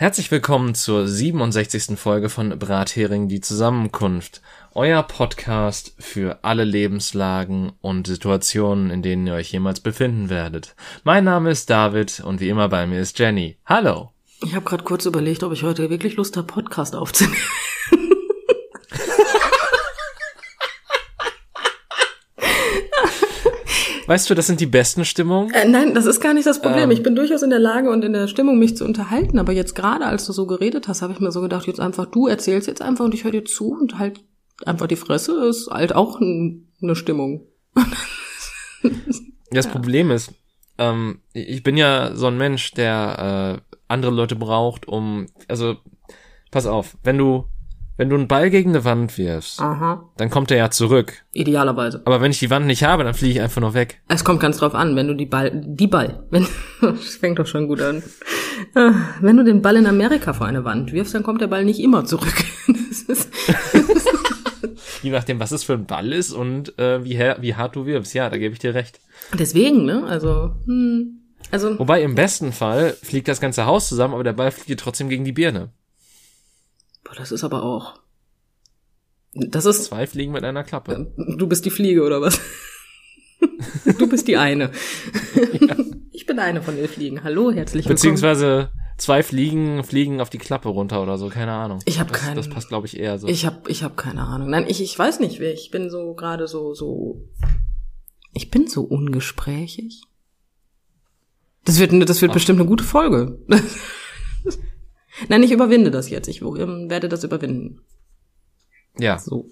Herzlich willkommen zur 67. Folge von Brathering die Zusammenkunft. Euer Podcast für alle Lebenslagen und Situationen, in denen ihr euch jemals befinden werdet. Mein Name ist David und wie immer bei mir ist Jenny. Hallo. Ich habe gerade kurz überlegt, ob ich heute wirklich Lust habe, Podcast aufzunehmen. Weißt du, das sind die besten Stimmungen. Äh, nein, das ist gar nicht das Problem. Ähm, ich bin durchaus in der Lage und in der Stimmung, mich zu unterhalten. Aber jetzt gerade, als du so geredet hast, habe ich mir so gedacht, jetzt einfach, du erzählst jetzt einfach und ich höre dir zu und halt einfach die Fresse ist halt auch eine Stimmung. das ja. Problem ist, ähm, ich bin ja so ein Mensch, der äh, andere Leute braucht, um, also, pass auf, wenn du wenn du einen Ball gegen eine Wand wirfst, Aha. dann kommt er ja zurück. Idealerweise. Aber wenn ich die Wand nicht habe, dann fliege ich einfach nur weg. Es kommt ganz drauf an, wenn du die Ball, die Ball, wenn, das fängt doch schon gut an. Ah, wenn du den Ball in Amerika vor eine Wand wirfst, dann kommt der Ball nicht immer zurück. Je nachdem, was es für ein Ball ist und äh, wie, wie hart du wirfst. Ja, da gebe ich dir recht. Deswegen, ne? Also, hm. Also, Wobei im besten Fall fliegt das ganze Haus zusammen, aber der Ball fliegt trotzdem gegen die Birne. Boah, das ist aber auch. Das ist. Zwei Fliegen mit einer Klappe. Du bist die Fliege, oder was? du bist die eine. Ja. Ich bin eine von den Fliegen. Hallo, herzlich willkommen. Beziehungsweise zwei Fliegen fliegen auf die Klappe runter oder so, keine Ahnung. Ich habe keine. Das passt, glaube ich, eher so. Ich habe ich hab keine Ahnung. Nein, ich, ich weiß nicht, wer. Ich bin so gerade so, so. Ich bin so ungesprächig. Das wird, das wird bestimmt eine gute Folge. Nein, ich überwinde das jetzt. Ich werde das überwinden. Ja. So.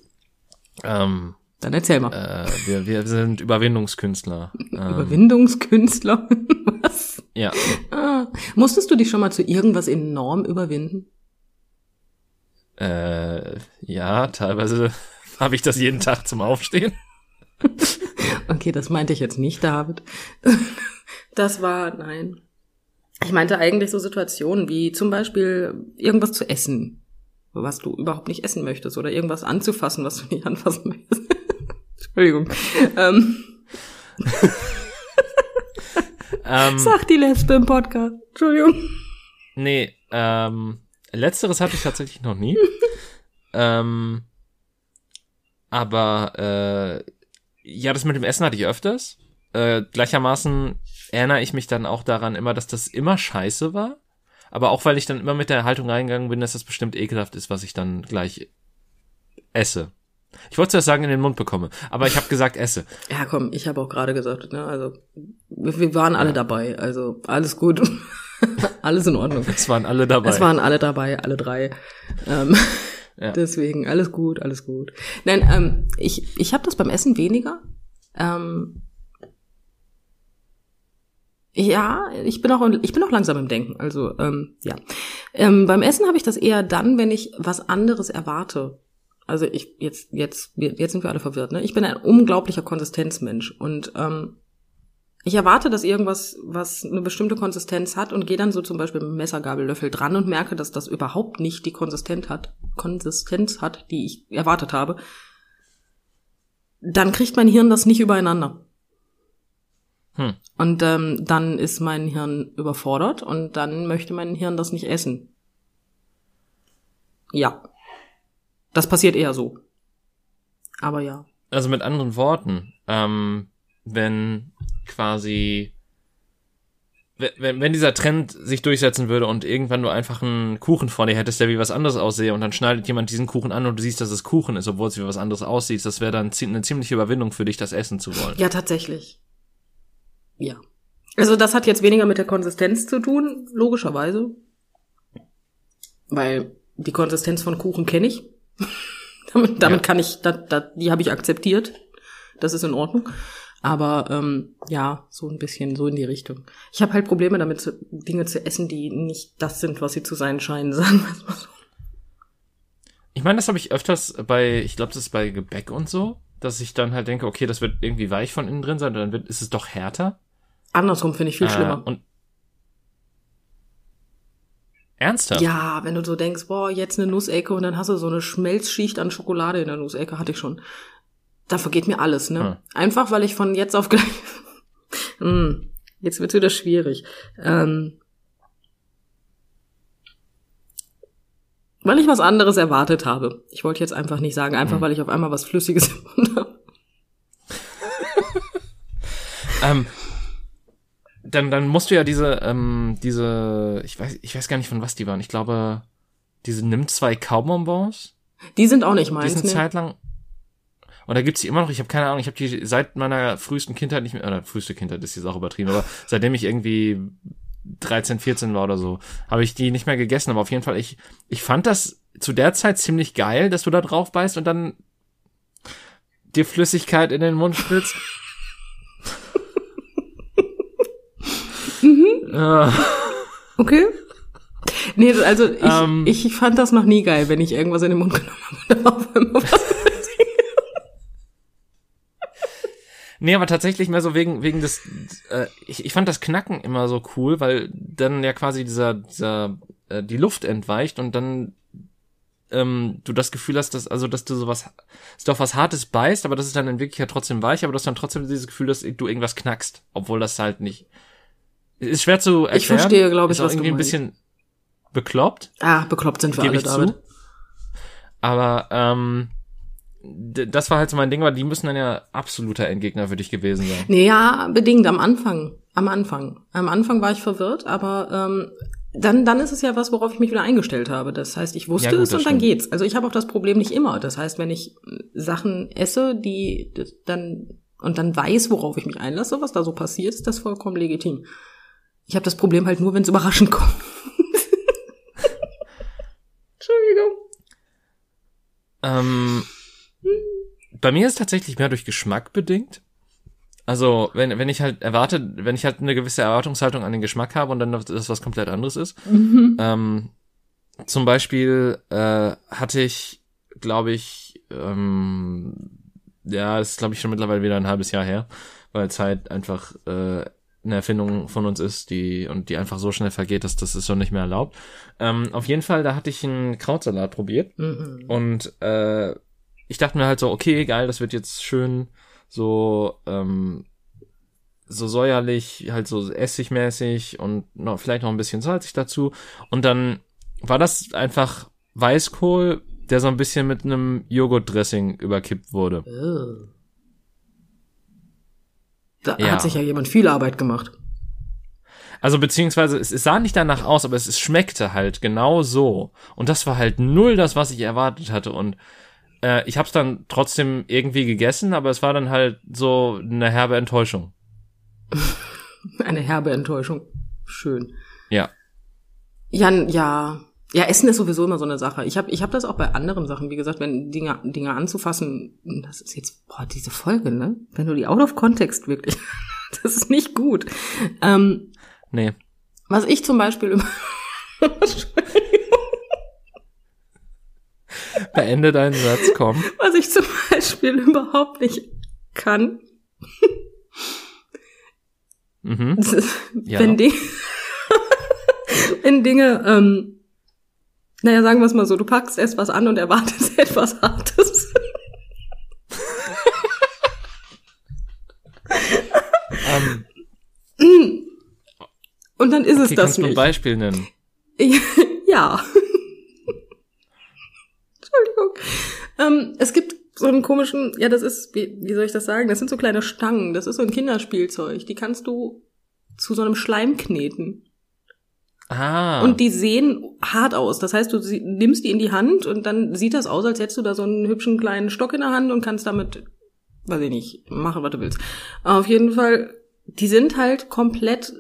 Ähm, Dann erzähl mal. Äh, wir, wir sind Überwindungskünstler. Ähm, Überwindungskünstler? Was? Ja. Ah, musstest du dich schon mal zu irgendwas enorm überwinden? Äh, ja, teilweise habe ich das jeden Tag zum Aufstehen. okay, das meinte ich jetzt nicht, David. Das war, nein. Ich meinte eigentlich so Situationen wie zum Beispiel irgendwas zu essen, was du überhaupt nicht essen möchtest oder irgendwas anzufassen, was du nicht anfassen möchtest. Entschuldigung. Ähm. ähm, Sag die Lesbe im Podcast. Entschuldigung. Nee, ähm, letzteres hatte ich tatsächlich noch nie. ähm, aber äh, ja, das mit dem Essen hatte ich öfters. Äh, gleichermaßen erinnere ich mich dann auch daran immer, dass das immer scheiße war. Aber auch weil ich dann immer mit der Haltung reingegangen bin, dass das bestimmt ekelhaft ist, was ich dann gleich esse. Ich wollte zuerst sagen, in den Mund bekomme, aber ich habe gesagt, esse. Ja, komm, ich habe auch gerade gesagt, ne, also wir waren alle ja. dabei, also alles gut, alles in Ordnung. Es waren alle dabei. Es waren alle dabei, alle drei. Ähm, ja. Deswegen alles gut, alles gut. Nein, ähm, ich ich habe das beim Essen weniger. Ähm, ja, ich bin auch ich bin auch langsam im Denken. Also ähm, ja, ähm, beim Essen habe ich das eher dann, wenn ich was anderes erwarte. Also ich jetzt jetzt jetzt sind wir alle verwirrt. Ne? Ich bin ein unglaublicher Konsistenzmensch und ähm, ich erwarte, dass irgendwas, was eine bestimmte Konsistenz hat und gehe dann so zum Beispiel mit Messer, Gabel, dran und merke, dass das überhaupt nicht die Konsistenz hat, Konsistenz hat, die ich erwartet habe. Dann kriegt mein Hirn das nicht übereinander. Hm. Und ähm, dann ist mein Hirn überfordert und dann möchte mein Hirn das nicht essen. Ja. Das passiert eher so. Aber ja. Also mit anderen Worten, ähm, wenn quasi wenn, wenn dieser Trend sich durchsetzen würde und irgendwann du einfach einen Kuchen vor dir hättest, der wie was anderes aussehe und dann schneidet jemand diesen Kuchen an und du siehst, dass es Kuchen ist, obwohl es wie was anderes aussieht, das wäre dann eine ziemliche Überwindung für dich, das essen zu wollen. Ja, tatsächlich. Ja. Also das hat jetzt weniger mit der Konsistenz zu tun, logischerweise. Weil die Konsistenz von Kuchen kenne ich. damit damit ja. kann ich, da, da, die habe ich akzeptiert. Das ist in Ordnung. Aber ähm, ja, so ein bisschen so in die Richtung. Ich habe halt Probleme damit, zu, Dinge zu essen, die nicht das sind, was sie zu sein scheinen, sagen wir mal so. Ich meine, das habe ich öfters bei, ich glaube, das ist bei Gebäck und so, dass ich dann halt denke, okay, das wird irgendwie weich von innen drin sein, dann wird, ist es doch härter. Andersrum finde ich viel äh, schlimmer. Und Ernsthaft? Ja, wenn du so denkst, boah, jetzt eine Nussecke und dann hast du so eine Schmelzschicht an Schokolade in der Nussecke, hatte ich schon. Da vergeht mir alles, ne? Hm. Einfach, weil ich von jetzt auf gleich. hm, jetzt wird's wieder schwierig. Ähm, Weil ich was anderes erwartet habe. Ich wollte jetzt einfach nicht sagen, einfach Hm. weil ich auf einmal was Flüssiges im Mund habe. Ähm, dann, dann musst du ja diese, ähm, diese, ich weiß, ich weiß gar nicht von was die waren. Ich glaube, diese Nimm zwei Kaubonbons. Die sind auch nicht Die meins. sind Ne? Zeit lang. Und da gibt's die immer noch, ich habe keine Ahnung, ich habe die seit meiner frühesten Kindheit nicht mehr, oder früheste Kindheit ist jetzt auch übertrieben, aber seitdem ich irgendwie 13, 14 war oder so, habe ich die nicht mehr gegessen. Aber auf jeden Fall, ich, ich fand das zu der Zeit ziemlich geil, dass du da drauf beißt und dann dir Flüssigkeit in den Mund spritzt. Ah. Okay. Nee, also ich, Ähm. ich fand das noch nie geil, wenn ich irgendwas in den Mund genommen habe und da war auf einmal was. Nee, aber tatsächlich mehr so wegen, wegen des, äh, ich, ich fand das Knacken immer so cool, weil dann ja quasi dieser, dieser, äh, die Luft entweicht und dann ähm, du das Gefühl hast, dass, also dass du sowas, dass du auf was Hartes beißt, aber das ist dann in Wirklichkeit trotzdem weich, aber du hast dann trotzdem dieses Gefühl, dass du irgendwas knackst, obwohl das halt nicht. Ist schwer zu erklären. Ich verstehe, glaub ich, ist auch was du irgendwie ein meinst. bisschen bekloppt, Ah, bekloppt sind wir alle, David. zu. Aber ähm, das war halt so mein Ding, weil die müssen dann ja absoluter Endgegner für dich gewesen sein. Nee, ja, bedingt am Anfang. Am Anfang. Am Anfang war ich verwirrt, aber ähm, dann, dann ist es ja was, worauf ich mich wieder eingestellt habe. Das heißt, ich wusste Ja, gut, es und dann stimmt. geht's. Also ich habe auch das Problem nicht immer. Das heißt, wenn ich äh, Sachen esse, die dann und dann weiß, worauf ich mich einlasse, was da so passiert, ist das vollkommen legitim. Ich habe das Problem halt nur, wenn es überraschend kommt. Entschuldigung. Ähm, bei mir ist es tatsächlich mehr durch Geschmack bedingt. Also, wenn, wenn ich halt erwarte, wenn ich halt eine gewisse Erwartungshaltung an den Geschmack habe und dann das was komplett anderes ist. Ähm, zum Beispiel äh, hatte ich, glaube ich, ähm, ja, das ist glaube ich schon mittlerweile wieder ein halbes Jahr her, weil Zeit einfach äh, eine Erfindung von uns ist, die und die einfach so schnell vergeht, dass das ist so nicht mehr erlaubt. Ähm, auf jeden Fall, da hatte ich einen Krautsalat probiert Mhm. und äh, ich dachte mir halt so, okay, geil, das wird jetzt schön so ähm, so säuerlich, halt so essigmäßig und noch vielleicht noch ein bisschen salzig dazu. Und dann war das einfach Weißkohl, der so ein bisschen mit einem Joghurtdressing überkippt wurde. Oh. Da Ja. hat sich ja jemand viel Arbeit gemacht. Also beziehungsweise es, es sah nicht danach aus, aber es, es schmeckte halt genau so. Und das war halt null das, was ich erwartet hatte. Und äh, ich habe es dann trotzdem irgendwie gegessen, aber es war dann halt so eine herbe Enttäuschung. Eine herbe Enttäuschung. Schön. Ja. Jan, ja. Ja, Essen ist sowieso immer so eine Sache. Ich habe ich hab das auch bei anderen Sachen, wie gesagt, wenn Dinge, Dinge anzufassen, das ist jetzt, boah, diese Folge, ne? Wenn du die out of context wirklich, das ist nicht gut. Ähm, Nee. was ich zum Beispiel immer, Beende deinen Satz, komm. was ich zum Beispiel überhaupt nicht kann, Mhm. ist, Ja. wenn, Dinge, wenn Dinge, ähm, naja, sagen wir es mal so, du packst erst was an und erwartest etwas Hartes. Ähm, Und dann ist okay, es das kannst du ein nicht. Beispiel nennen? ja. Entschuldigung. Ähm, es gibt so einen komischen, ja, das ist, wie, wie soll ich das sagen? Das sind so kleine Stangen. Das ist so ein Kinderspielzeug. Die kannst du zu so einem Schleim kneten. Ah. Und die sehen hart aus. Das heißt, du nimmst die in die Hand und dann sieht das aus, als hättest du da so einen hübschen kleinen Stock in der Hand und kannst damit, weiß ich nicht, machen, was du willst. Auf jeden Fall, die sind halt komplett,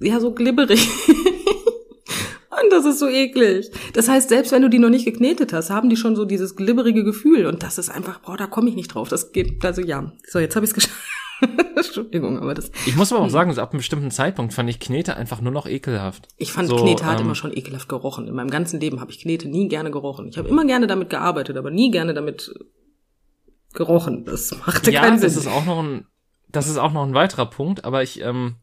ja, so glibberig. und das ist so eklig. Das heißt, selbst wenn du die noch nicht geknetet hast, haben die schon so dieses glibberige Gefühl. Und das ist einfach, boah, da komme ich nicht drauf. Das geht, also ja. So, jetzt habe ich es geschafft. Entschuldigung, aber das. ich muss aber auch sagen, so ab einem bestimmten Zeitpunkt fand ich Knete einfach nur noch ekelhaft. Ich fand So, Knete hat ähm, immer schon ekelhaft gerochen. In meinem ganzen Leben habe ich Knete nie gerne gerochen. Ich habe immer gerne damit gearbeitet, aber nie gerne damit gerochen. Das machte ja, keinen das Sinn. ist auch noch ein, das ist auch noch ein weiterer Punkt, aber ich, ähm,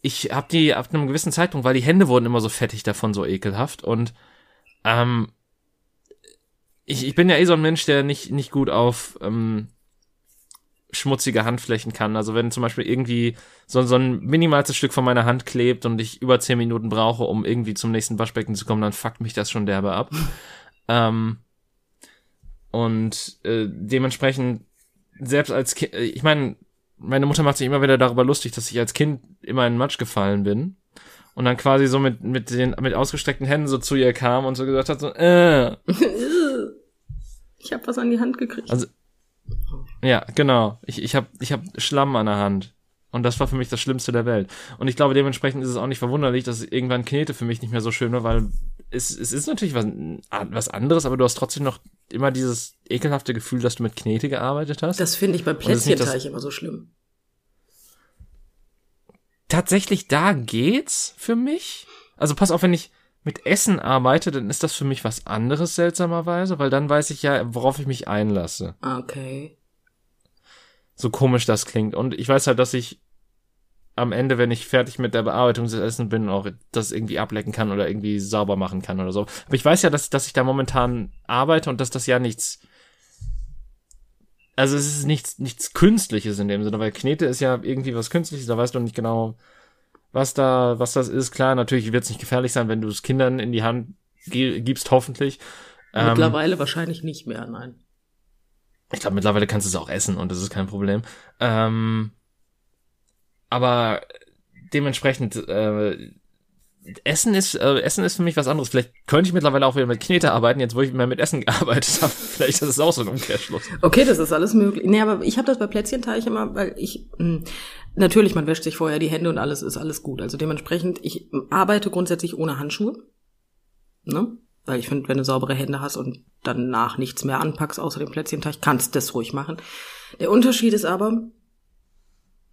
ich hab die ab einem gewissen Zeitpunkt, weil die Hände wurden immer so fettig davon, so ekelhaft und ähm, ich, ich bin ja eh so ein Mensch, der nicht nicht gut auf ähm, schmutzige Handflächen kann. Also wenn zum Beispiel irgendwie so, so ein minimalstes Stück von meiner Hand klebt und ich über zehn Minuten brauche, um irgendwie zum nächsten Waschbecken zu kommen, dann fuckt mich das schon derbe ab. ähm, und äh, dementsprechend, selbst als Kind, ich meine, meine Mutter macht sich immer wieder darüber lustig, dass ich als Kind immer in Matsch gefallen bin. Und dann quasi so mit, mit den, mit ausgestreckten Händen so zu ihr kam und so gesagt hat, so, äh. Ich hab was an die Hand gekriegt. Also, ja, genau. Ich, ich hab, ich hab Schlamm an der Hand. Und das war für mich das Schlimmste der Welt. Und ich glaube, dementsprechend ist es auch nicht verwunderlich, dass irgendwann Knete für mich nicht mehr so schön war, weil es, es ist natürlich was, was anderes, aber du hast trotzdem noch immer dieses ekelhafte Gefühl, dass du mit Knete gearbeitet hast. Das finde ich bei Plätzchenteig immer so schlimm. Tatsächlich, da geht's für mich. Also pass auf, wenn ich mit Essen arbeite, dann ist das für mich was anderes seltsamerweise, weil dann weiß ich ja, worauf ich mich einlasse. Okay so komisch das klingt. Und ich weiß halt, dass ich am Ende, wenn ich fertig mit der Bearbeitung des Essen bin, auch das irgendwie ablecken kann oder irgendwie sauber machen kann oder so. Aber ich weiß ja, dass, dass ich da momentan arbeite und dass das ja nichts, also es ist nichts, nichts Künstliches in dem Sinne, weil Knete ist ja irgendwie was Künstliches, da weißt du nicht genau, was da, was das ist. Klar, natürlich wird es nicht gefährlich sein, wenn du es Kindern in die Hand gibst, hoffentlich. Ähm, Mittlerweile ähm, wahrscheinlich nicht mehr, nein. Ich glaube, mittlerweile kannst du es auch essen und das ist kein Problem. Ähm, aber dementsprechend, äh, Essen ist, äh, Essen ist für mich was anderes. Vielleicht könnte ich mittlerweile auch wieder mit Knete arbeiten, jetzt wo ich mehr mit Essen gearbeitet habe. Vielleicht ist es auch so ein Umkehrschluss. Okay, das ist alles möglich. Nee, aber ich habe das bei Plätzchenteig immer, weil ich, mh, hm, natürlich, man wäscht sich vorher die Hände und alles ist alles gut. Also dementsprechend, ich arbeite grundsätzlich ohne Handschuhe. Ne? Weil ich finde, wenn du saubere Hände hast und danach nichts mehr anpackst, außer dem Plätzchenteig, kannst du das ruhig machen. Der Unterschied ist aber,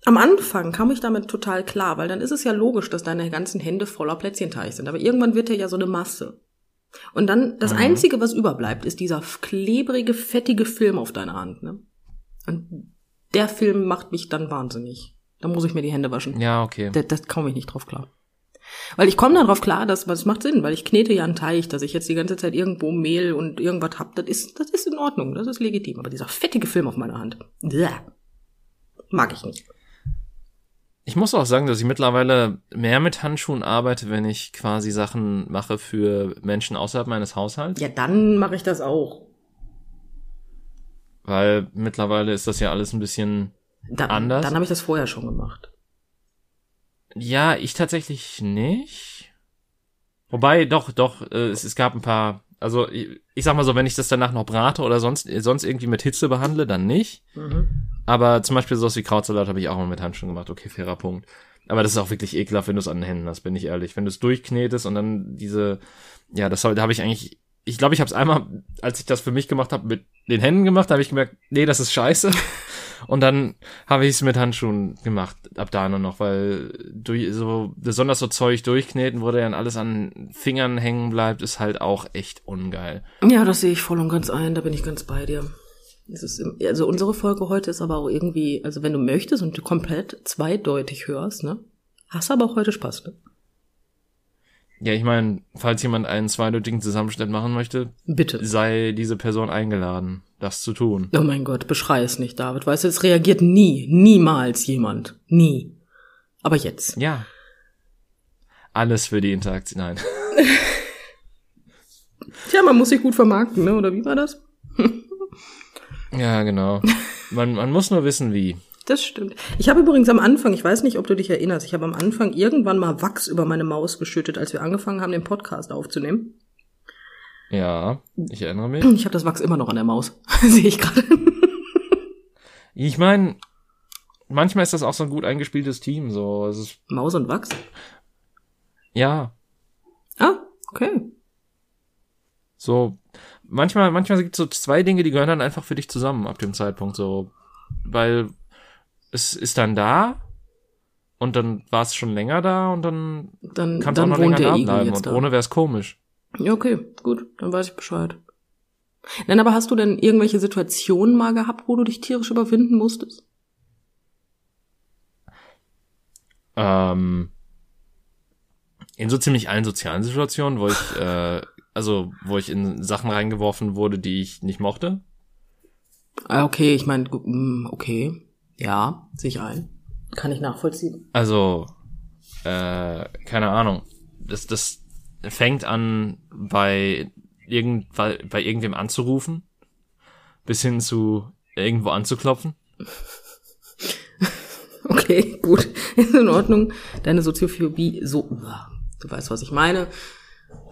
am Anfang kam ich damit total klar, weil dann ist es ja logisch, dass deine ganzen Hände voller Plätzchenteig sind. Aber irgendwann wird er ja so eine Masse. Und dann, das mhm. Einzige, was überbleibt, ist dieser klebrige, fettige Film auf deiner Hand. Ne? Und der Film macht mich dann wahnsinnig. Da muss ich mir die Hände waschen. Ja, okay. Da, das komme ich nicht drauf klar. Weil ich komme darauf klar, dass das macht Sinn, weil ich knete ja einen Teig, dass ich jetzt die ganze Zeit irgendwo Mehl und irgendwas hab, das ist, das ist in Ordnung, das ist legitim. Aber dieser fettige Film auf meiner Hand, bläh, mag ich nicht. Ich muss auch sagen, dass ich mittlerweile mehr mit Handschuhen arbeite, wenn ich quasi Sachen mache für Menschen außerhalb meines Haushalts. Ja, dann mache ich das auch. Weil mittlerweile ist das ja alles ein bisschen dann, anders. Dann habe ich das vorher schon gemacht. Ja, ich tatsächlich nicht. Wobei, doch, doch, äh, es, es gab ein paar, also ich, ich sag mal so, wenn ich das danach noch brate oder sonst, sonst irgendwie mit Hitze behandle, dann nicht. Mhm. Aber zum Beispiel sowas wie Krautsalat habe ich auch mal mit Handschuhen gemacht. Okay, fairer Punkt. Aber das ist auch wirklich ekelhaft, wenn du es an den Händen hast, bin ich ehrlich. Wenn du es durchknetest und dann diese, ja, das da habe ich eigentlich, ich glaube, ich habe es einmal, als ich das für mich gemacht habe, mit den Händen gemacht, habe ich gemerkt, nee, das ist scheiße. Und dann habe ich es mit Handschuhen gemacht, ab da nur noch, weil durch so besonders so Zeug durchkneten, wo dann alles an Fingern hängen bleibt, ist halt auch echt ungeil. Ja, das sehe ich voll und ganz ein, da bin ich ganz bei dir. Ist, also unsere Folge heute ist aber auch irgendwie, also wenn du möchtest und du komplett zweideutig hörst, ne? Hast aber auch heute Spaß, ne? Ja, ich meine, falls jemand einen zweideutigen Zusammenschnitt machen möchte, bitte sei diese Person eingeladen das zu tun. Oh mein Gott, beschrei es nicht, David. Weißt du, es reagiert nie, niemals jemand. Nie. Aber jetzt. Ja. Alles für die Interaktion. Nein. Tja, man muss sich gut vermarkten, ne? Oder wie war das? ja, genau. Man, man muss nur wissen, wie. Das stimmt. Ich habe übrigens am Anfang, ich weiß nicht, ob du dich erinnerst, ich habe am Anfang irgendwann mal Wachs über meine Maus geschüttet, als wir angefangen haben, den Podcast aufzunehmen. Ja, ich erinnere mich. Ich habe das Wachs immer noch an der Maus. Sehe ich gerade. ich meine, manchmal ist das auch so ein gut eingespieltes Team. So, es ist Maus und Wachs? Ja. Ah, okay. So, manchmal, manchmal gibt es so zwei Dinge, die gehören dann einfach für dich zusammen ab dem Zeitpunkt. So, weil es ist dann da und dann war es schon länger da und dann, dann kann es auch noch länger da bleiben. Und da. ohne wäre es komisch. Ja, okay, gut, dann weiß ich Bescheid. Nein, aber hast du denn irgendwelche Situationen mal gehabt, wo du dich tierisch überwinden musstest? Ähm, in so ziemlich allen sozialen Situationen, wo ich, äh, also wo ich in Sachen reingeworfen wurde, die ich nicht mochte. Ah, okay, ich meine, mm, okay. Ja, sich ein. Kann ich nachvollziehen. Also, äh, keine Ahnung. Das, das fängt an bei irgend, bei, bei irgendwem anzurufen, bis hin zu irgendwo anzuklopfen. Okay, gut. Ist in Ordnung. Deine Soziophobie, so, du weißt, was ich meine,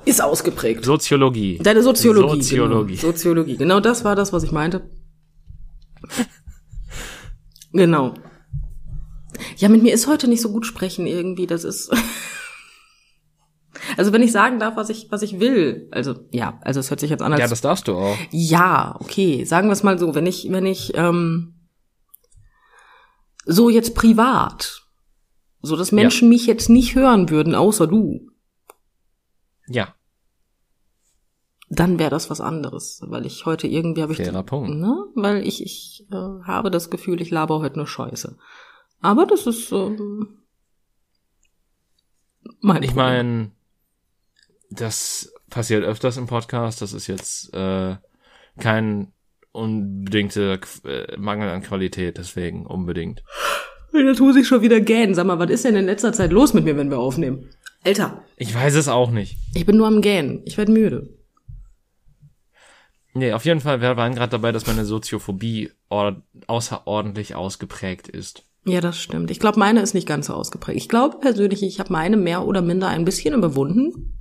ist ausgeprägt. Soziologie. Deine Soziologie. Soziologie. Genau. Soziologie. Genau das war das, was ich meinte. Genau. Ja, mit mir ist heute nicht so gut sprechen irgendwie. Das ist. Also wenn ich sagen darf, was ich, was ich will, also ja, also es hört sich jetzt an als. Ja, das darfst du auch. Ja, okay. Sagen wir es mal so, wenn ich, wenn ich ähm, so jetzt privat, so dass Menschen mich jetzt nicht hören würden, außer du, Ja, dann wäre das was anderes, weil ich heute irgendwie habe ich fairer Punkt. ne, weil ich ich äh, habe das Gefühl, ich laber heute nur Scheiße. Aber das ist ähm, mein Ich meine, das passiert öfters im Podcast. Das ist jetzt äh, kein unbedingter äh, Mangel an Qualität, deswegen unbedingt. Jetzt muss ich schon wieder gähnen. Sag mal, was ist denn in letzter Zeit los mit mir, wenn wir aufnehmen? Alter, Ich weiß es auch nicht. ich bin nur am Gähnen. Ich werde müde. Nee, auf jeden Fall, wir waren gerade dabei, dass meine Soziophobie or- außerordentlich ausgeprägt ist. Ja, das stimmt. Ich glaube, meine ist nicht ganz so ausgeprägt. Ich glaube persönlich, ich habe meine mehr oder minder ein bisschen überwunden.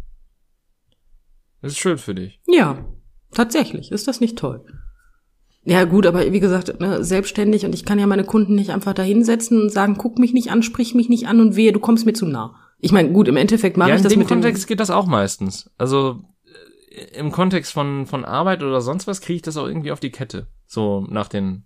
Das ist schön für dich. Ja, tatsächlich. Ist das nicht toll? Ja, gut, aber wie gesagt, ne, selbstständig und ich kann ja meine Kunden nicht einfach da hinsetzen und sagen, guck mich nicht an, sprich mich nicht an und wehe, du kommst mir zu nah. Ich meine, gut, im Endeffekt mache ja, ich in das dem mit Kontext geht das auch meistens. Also äh, im Kontext von, von Arbeit oder sonst was kriege ich das auch irgendwie auf die Kette. So nach den.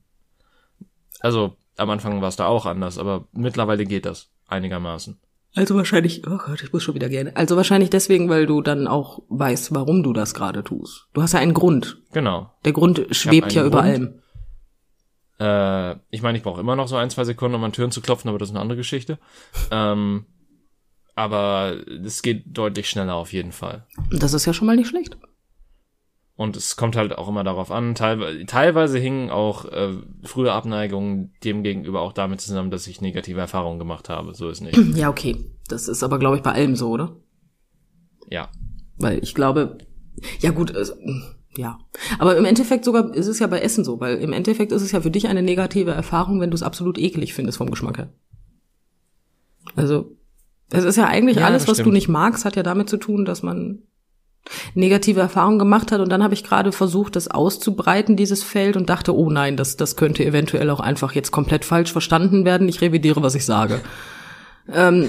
Also am Anfang war es da auch anders, aber mittlerweile geht das einigermaßen. dem. Also wahrscheinlich, oh Gott, ich muss schon wieder gerne. Also wahrscheinlich deswegen, weil du dann auch weißt, warum du das gerade tust. Du hast ja einen Grund. Genau. Der Grund schwebt ja über allem. Äh, ich meine, ich brauche immer noch so ein, zwei Sekunden, um an Türen zu klopfen, aber das ist eine andere Geschichte. Ähm, aber es geht deutlich schneller auf jeden Fall. Das ist ja schon mal nicht schlecht. Und es kommt halt auch immer darauf an. Teilweise, teilweise hingen auch äh, frühe Abneigungen dem gegenüber auch damit zusammen, dass ich negative Erfahrungen gemacht habe. So ist nicht. Ja, okay. Das ist aber, glaube ich, bei allem so, oder? Ja. Weil ich glaube, ja gut, es, ja. Aber im Endeffekt sogar ist es ja bei Essen so, weil im Endeffekt ist es ja für dich eine negative Erfahrung, wenn du es absolut eklig findest vom Geschmack her. Also, es ist ja eigentlich Ja, alles, das was du stimmt. nicht magst, hat ja damit zu tun, dass man negative Erfahrungen gemacht hat und dann habe ich gerade versucht, das auszubreiten, dieses Feld und dachte, oh nein, das, das könnte eventuell auch einfach jetzt komplett falsch verstanden werden. Ich revidiere, was ich sage. ähm,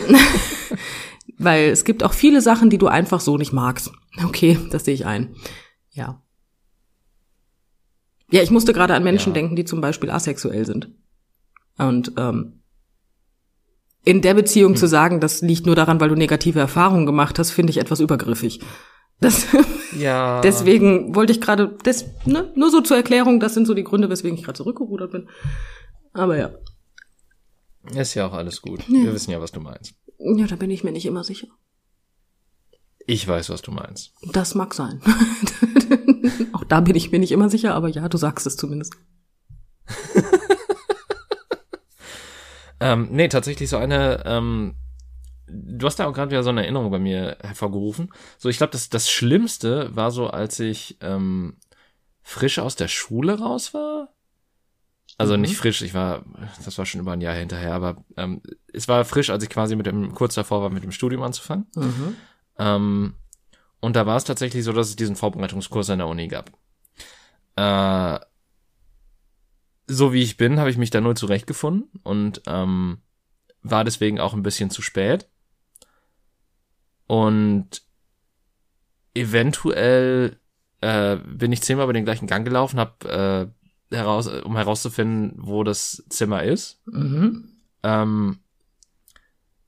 weil es gibt auch viele Sachen, die du einfach so nicht magst. Okay, das sehe ich ein. Ja. Ja, ich musste gerade an Menschen Ja. denken, die zum Beispiel asexuell sind. Und ähm, in der Beziehung Hm. zu sagen, das liegt nur daran, weil du negative Erfahrungen gemacht hast, finde ich etwas übergriffig. Das, Ja. deswegen wollte ich gerade, das, ne, nur so zur Erklärung, das sind so die Gründe, weswegen ich gerade zurückgerudert bin. Aber ja, Ist ja auch alles gut. Wir wissen ja, was du meinst. ja, da bin ich mir nicht immer sicher. Ich weiß, was du meinst. Das mag sein. Auch da bin ich mir nicht immer sicher, aber ja, du sagst es zumindest. Ähm, nee, tatsächlich so eine, ähm, du hast da auch gerade wieder so eine Erinnerung bei mir hervorgerufen. So, ich glaube, das, das Schlimmste war so, als ich ähm, frisch aus der Schule raus war. Also Mhm. nicht frisch, ich war, das war schon über ein Jahr hinterher, aber ähm, es war frisch, als ich quasi mit dem, kurz davor war, mit dem Studium anzufangen. Ähm, und da war es tatsächlich so, dass es diesen Vorbereitungskurs an der Uni gab. Äh, so wie ich bin, habe ich mich da null zurechtgefunden und ähm, war deswegen auch ein bisschen zu spät. Und eventuell äh, bin ich zehnmal über den gleichen Gang gelaufen, hab, äh, heraus, um herauszufinden, wo das Zimmer ist. Mhm. Ähm,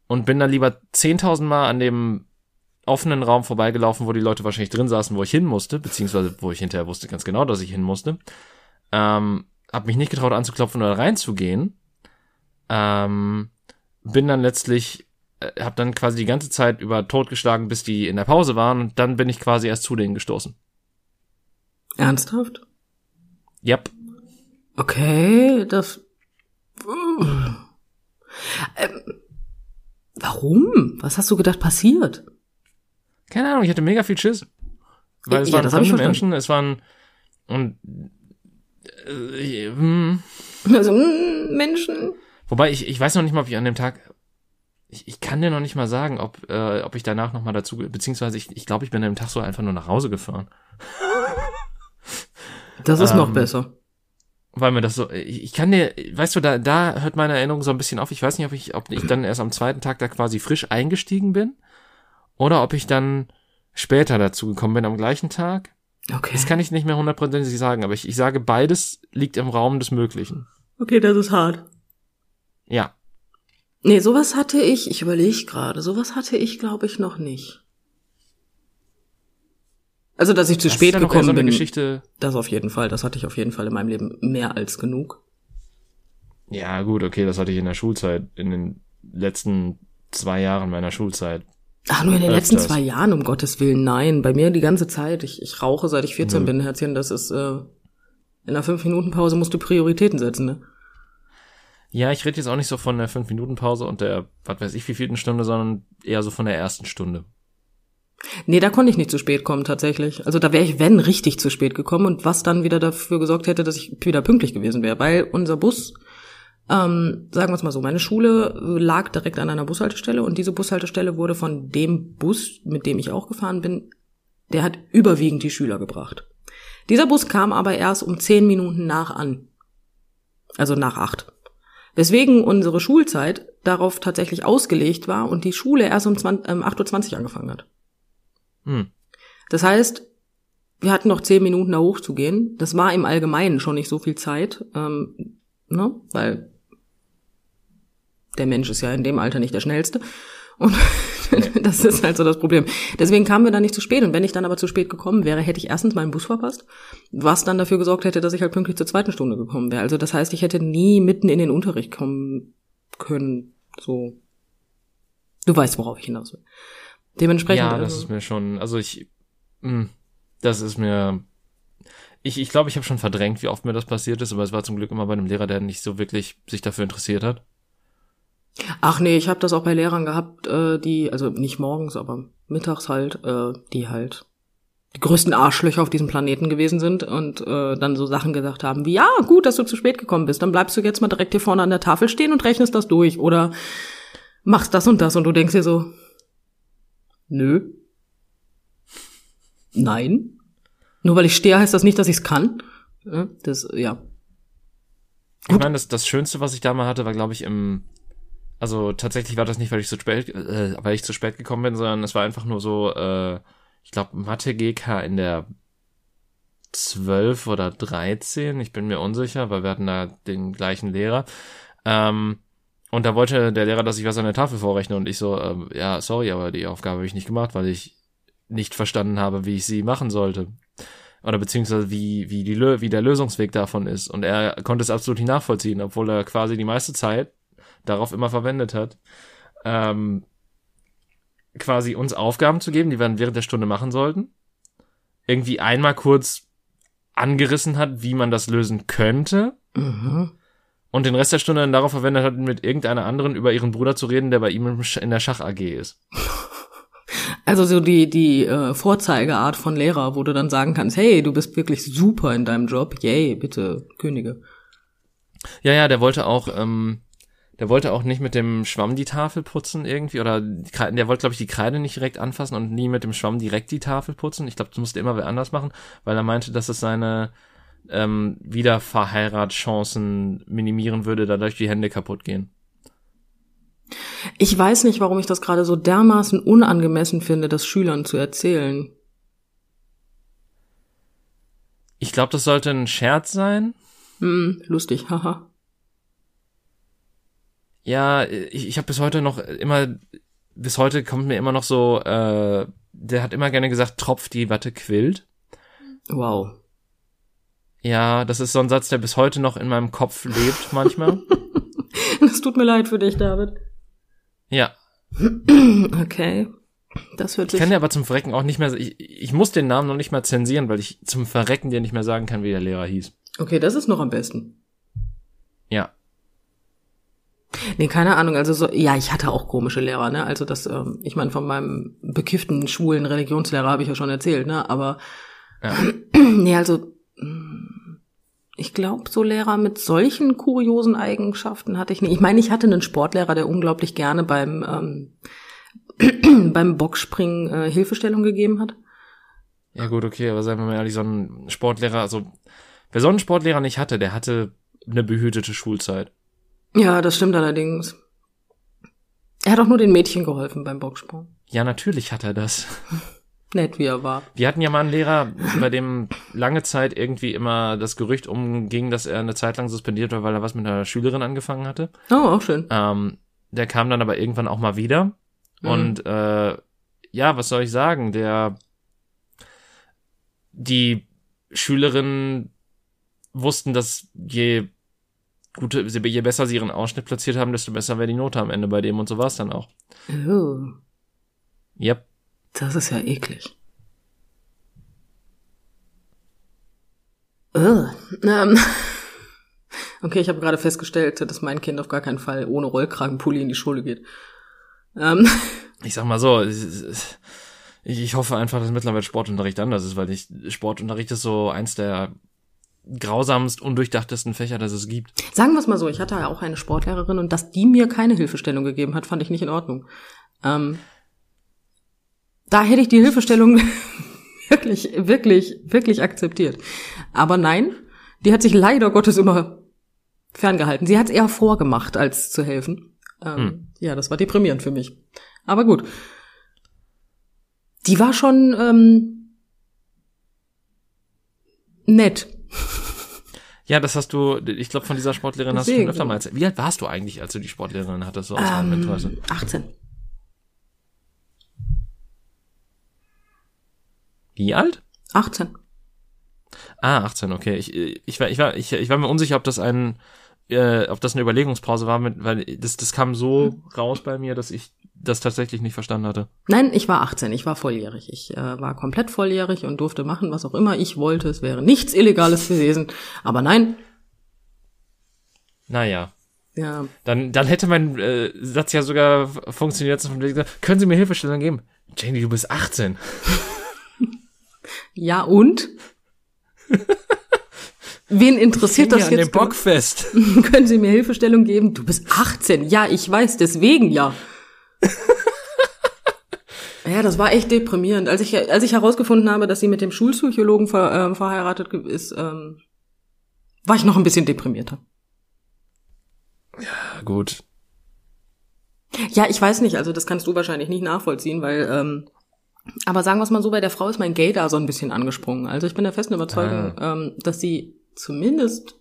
und bin dann lieber 10.000 Mal an dem offenen Raum vorbeigelaufen, wo die Leute wahrscheinlich drin saßen, wo ich hin musste, beziehungsweise wo ich hinterher wusste ganz genau, dass ich hin musste. Ähm, hab mich nicht getraut anzuklopfen oder reinzugehen. Ähm, bin dann letztlich, äh, hab dann quasi die ganze Zeit über totgeschlagen, bis die in der Pause waren und dann bin ich quasi erst zu denen gestoßen. Ernsthaft? Yep. Okay, das. Ähm, warum? Was hast du gedacht passiert? Keine Ahnung, ich hatte mega viel Schiss. Weil es Ja, waren fremde. Menschen, es waren und äh, hm. Also, mm, Menschen. wobei ich, ich weiß noch nicht mal, ob ich an dem Tag ich, ich kann dir noch nicht mal sagen, ob, äh, ob ich danach noch mal dazu, beziehungsweise ich, ich glaube, ich bin an dem Tag so einfach nur nach Hause gefahren. Das ist noch Ähm, besser. Weil mir das so, ich, ich kann dir, weißt du, da, da hört meine Erinnerung so ein bisschen auf. Ich weiß nicht, ob ich, ob ich dann erst am zweiten Tag da quasi frisch eingestiegen bin oder ob ich dann später dazu gekommen bin am gleichen Tag. Okay. Das kann ich nicht mehr hundertprozentig sagen, aber ich, ich sage, beides liegt im Raum des Möglichen. Okay, das ist hart. Ja. Nee, sowas hatte ich, ich überlege gerade, sowas hatte ich, glaube ich, noch nicht. Also, dass ich zu Das spät ist gekommen so eine bin, Geschichte. das auf jeden Fall, das hatte ich auf jeden Fall in meinem Leben mehr als genug. Ja, gut, okay, das hatte ich in der Schulzeit, in den letzten zwei Jahren meiner Schulzeit. Ach, nur in den letzten zwei Jahren, um Gottes Willen, nein. Bei mir die ganze Zeit. Ich, ich rauche, seit ich 14 Nö. bin, Herzchen. Das ist, äh, in einer 5-Minuten-Pause musst du Prioritäten setzen, ne? Ja, ich rede jetzt auch nicht so von der 5-Minuten-Pause und der, was weiß ich, wie vielten Stunde, sondern eher so von der ersten Stunde. Nee, da konnte ich nicht zu spät kommen, tatsächlich. Also da wäre ich, wenn, richtig zu spät gekommen und was dann wieder dafür gesorgt hätte, dass ich wieder pünktlich gewesen wäre. Weil unser Bus, ähm, sagen wir es mal so, meine Schule lag direkt an einer Bushaltestelle und diese Bushaltestelle wurde von dem Bus, mit dem ich auch gefahren bin, der hat überwiegend die Schüler gebracht. Dieser Bus kam aber erst um zehn Minuten nach an. Also nach acht. Weswegen unsere Schulzeit darauf tatsächlich ausgelegt war und die Schule erst um 20, ähm, 8.20 Uhr angefangen hat. Hm. Das heißt, wir hatten noch zehn Minuten da hochzugehen. Das war im Allgemeinen schon nicht so viel Zeit, ähm, ne? weil der Mensch ist ja in dem Alter nicht der schnellste. Und das ist halt so das Problem. Deswegen kamen wir da nicht zu spät. Und wenn ich dann aber zu spät gekommen wäre, hätte ich erstens meinen Bus verpasst, was dann dafür gesorgt hätte, dass ich halt pünktlich zur zweiten Stunde gekommen wäre. Also das heißt, ich hätte nie mitten in den Unterricht kommen können. So. Du weißt, worauf ich hinaus will. Dementsprechend. Ja, das also- ist mir schon, also ich, mh, das ist mir, ich ich, glaube, ich habe schon verdrängt, wie oft mir das passiert ist, aber es war zum Glück immer bei einem Lehrer, der nicht so wirklich sich dafür interessiert hat. Ach nee, ich habe das auch bei Lehrern gehabt, äh, die, also nicht morgens, aber mittags halt, äh, die halt die größten Arschlöcher auf diesem Planeten gewesen sind und äh, dann so Sachen gesagt haben wie, ja, gut, dass du zu spät gekommen bist, dann bleibst du jetzt mal direkt hier vorne an der Tafel stehen und rechnest das durch oder machst das und das und du denkst dir so, nö, nein, nur weil ich stehe, heißt das nicht, dass ich es kann. Das, ja. Ich meine, das, das Schönste, was ich da mal hatte, war, glaube ich, im, also tatsächlich war das nicht, weil ich zu spät, äh, weil ich zu spät gekommen bin, sondern es war einfach nur so, äh, ich glaube, Mathe GK in der 12 oder 13, ich bin mir unsicher, weil wir hatten da den gleichen Lehrer. Ähm, und da wollte der Lehrer, dass ich was an der Tafel vorrechne und ich so, ähm, ja, sorry, aber die Aufgabe habe ich nicht gemacht, weil ich nicht verstanden habe, wie ich sie machen sollte. Oder beziehungsweise wie, wie, die, wie der Lösungsweg davon ist. Und er konnte es absolut nicht nachvollziehen, obwohl er quasi die meiste Zeit darauf immer verwendet hat, ähm, quasi uns Aufgaben zu geben, die wir dann während der Stunde machen sollten. Irgendwie einmal kurz angerissen hat, wie man das lösen könnte. Mhm. Und den Rest der Stunde dann darauf verwendet hat, mit irgendeiner anderen über ihren Bruder zu reden, der bei ihm in der Schach AG ist. Also so die, die äh, Vorzeigeart von Lehrer, wo du dann sagen kannst, hey, du bist wirklich super in deinem Job, yay, bitte, Könige. Ja, ja, der wollte auch, ähm, der wollte auch nicht mit dem Schwamm die Tafel putzen irgendwie oder der wollte glaube ich die Kreide nicht direkt anfassen und nie mit dem Schwamm direkt die Tafel putzen. Ich glaube, das musste immer wer anders machen, weil er meinte, dass es seine ähm, Wiederverheiratschancen minimieren würde, dadurch die Hände kaputt gehen. Ich weiß nicht, warum ich das gerade so dermaßen unangemessen finde, das Schülern zu erzählen. Ich glaube, das sollte ein Scherz sein. Hm, lustig, haha. Ja, ich, ich habe bis heute noch immer, bis heute kommt mir immer noch so, äh, der hat immer gerne gesagt, tropft die Watte quillt. Wow. Ja, das ist so ein Satz, der bis heute noch in meinem Kopf lebt manchmal. Das tut mir leid für dich, David. ja, Okay. Das hört ich sich. kann dir aber zum Verrecken auch nicht mehr, ich, ich muss den Namen noch nicht mal zensieren, weil ich zum Verrecken dir nicht mehr sagen kann, wie der Lehrer hieß. Okay, das ist noch am besten. Ja. Nee, keine Ahnung. Also so, ja, ich hatte auch komische Lehrer, ne? Also das, ähm, ich meine, von meinem bekifften, schwulen Religionslehrer habe ich ja schon erzählt, ne? Aber Ja. nee, also mm, ich glaube, so Lehrer mit solchen kuriosen Eigenschaften hatte ich nicht. Ich meine, ich hatte einen Sportlehrer, der unglaublich gerne beim ähm, beim Boxspringen äh, Hilfestellung gegeben hat. Ja gut, okay, aber seien wir mal ehrlich, so ein Sportlehrer, also wer so einen Sportlehrer nicht hatte, der hatte eine behütete Schulzeit. Ja, das stimmt allerdings. Er hat auch nur den Mädchen geholfen beim Boxsprung. Ja, natürlich hat er das. Nett, wie er war. Wir hatten ja mal einen Lehrer, bei dem lange Zeit irgendwie immer das Gerücht umging, dass er eine Zeit lang suspendiert war, weil er was mit einer Schülerin angefangen hatte. Oh, auch schön. Ähm, der kam dann aber irgendwann auch mal wieder. Mhm. Und äh, ja, was soll ich sagen? Der die Schülerinnen wussten, dass je gute, je besser sie ihren Ausschnitt platziert haben, desto besser wäre die Note am Ende bei dem und so war es dann auch. Oh, Yep. das ist ja eklig. Ähm. Okay, ich habe gerade festgestellt, dass mein Kind auf gar keinen Fall ohne Rollkragenpulli in die Schule geht. Ähm. Ich sag mal so, ich, ich hoffe einfach, dass mittlerweile Sportunterricht anders ist, weil ich, Sportunterricht ist so eins der grausamst, undurchdachtesten Fächer, das es gibt. Sagen wir es mal so, ich hatte ja auch eine Sportlehrerin und dass die mir keine Hilfestellung gegeben hat, fand ich nicht in Ordnung. Ähm, da hätte ich die Hilfestellung wirklich, wirklich, wirklich akzeptiert. Aber nein, die hat sich leider Gottes immer ferngehalten. Sie hat es eher vorgemacht, als zu helfen. Ähm, Hm. Ja, das war deprimierend für mich. Aber gut. Die war schon ähm, nett. Ja, das hast du, ich glaube, von dieser Sportlehrerin hast du schon Deswegen. öfter mal erzählt. Wie alt warst du eigentlich, als du die Sportlehrerin hattest, so aus? Ähm, 18. Wie alt? 18. Ah, 18, okay. Ich, ich, war, ich, war, ich, ich war mir unsicher, ob das ein, äh, ob das eine Überlegungspause war, mit, weil das, das kam so raus bei mir, dass ich das tatsächlich nicht verstanden hatte. Nein, ich war 18, ich war volljährig. Ich äh, war komplett volljährig und durfte machen, was auch immer ich wollte. Es wäre nichts Illegales gewesen. Aber nein, Naja. ja, Dann, dann hätte mein äh, Satz ja sogar funktioniert. Können Sie mir Hilfestellung geben? Janie, du bist 18. ja und? Wen interessiert das an dem jetzt? Bockfest. Können Sie mir Hilfestellung geben? Du bist 18. Ja, ich weiß, deswegen ja. Ja, das war echt deprimierend. Als ich, als ich herausgefunden habe, dass sie mit dem Schulpsychologen ver, ähm, verheiratet ist, ähm, war ich noch ein bisschen deprimierter. Ja, gut. Ja, ich weiß nicht, also das kannst du wahrscheinlich nicht nachvollziehen, weil, ähm, aber sagen wir es mal so, bei der Frau ist mein Gay da so ein bisschen angesprungen. Also ich bin der festen Überzeugung, ähm, dass sie zumindest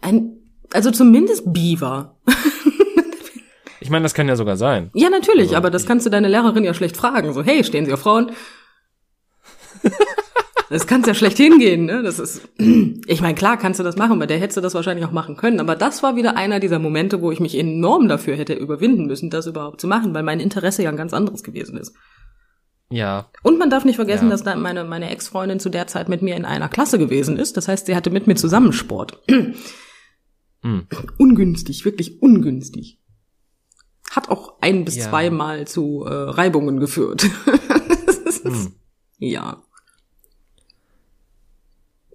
ein, also zumindest war. Ich meine, das kann ja sogar sein. Ja, natürlich, Also, aber das kannst du deine Lehrerin ja schlecht fragen. So, hey, stehen Sie auf Frauen? Das kannst ja schlecht hingehen, ne? Das ist, ich meine, klar kannst du das machen, bei der hättest du das wahrscheinlich auch machen können, aber das war wieder einer dieser Momente, wo ich mich enorm dafür hätte überwinden müssen, das überhaupt zu machen, weil mein Interesse ja ein ganz anderes gewesen ist. Ja. Und man darf nicht vergessen, Ja. dass da meine, meine Ex-Freundin zu der Zeit mit mir in einer Klasse gewesen ist. Das heißt, sie hatte mit mir zusammen Sport. Hm. Ungünstig, wirklich ungünstig. Hat auch ein bis Ja. zweimal zu äh, Reibungen geführt. Das ist- Hm. Ja.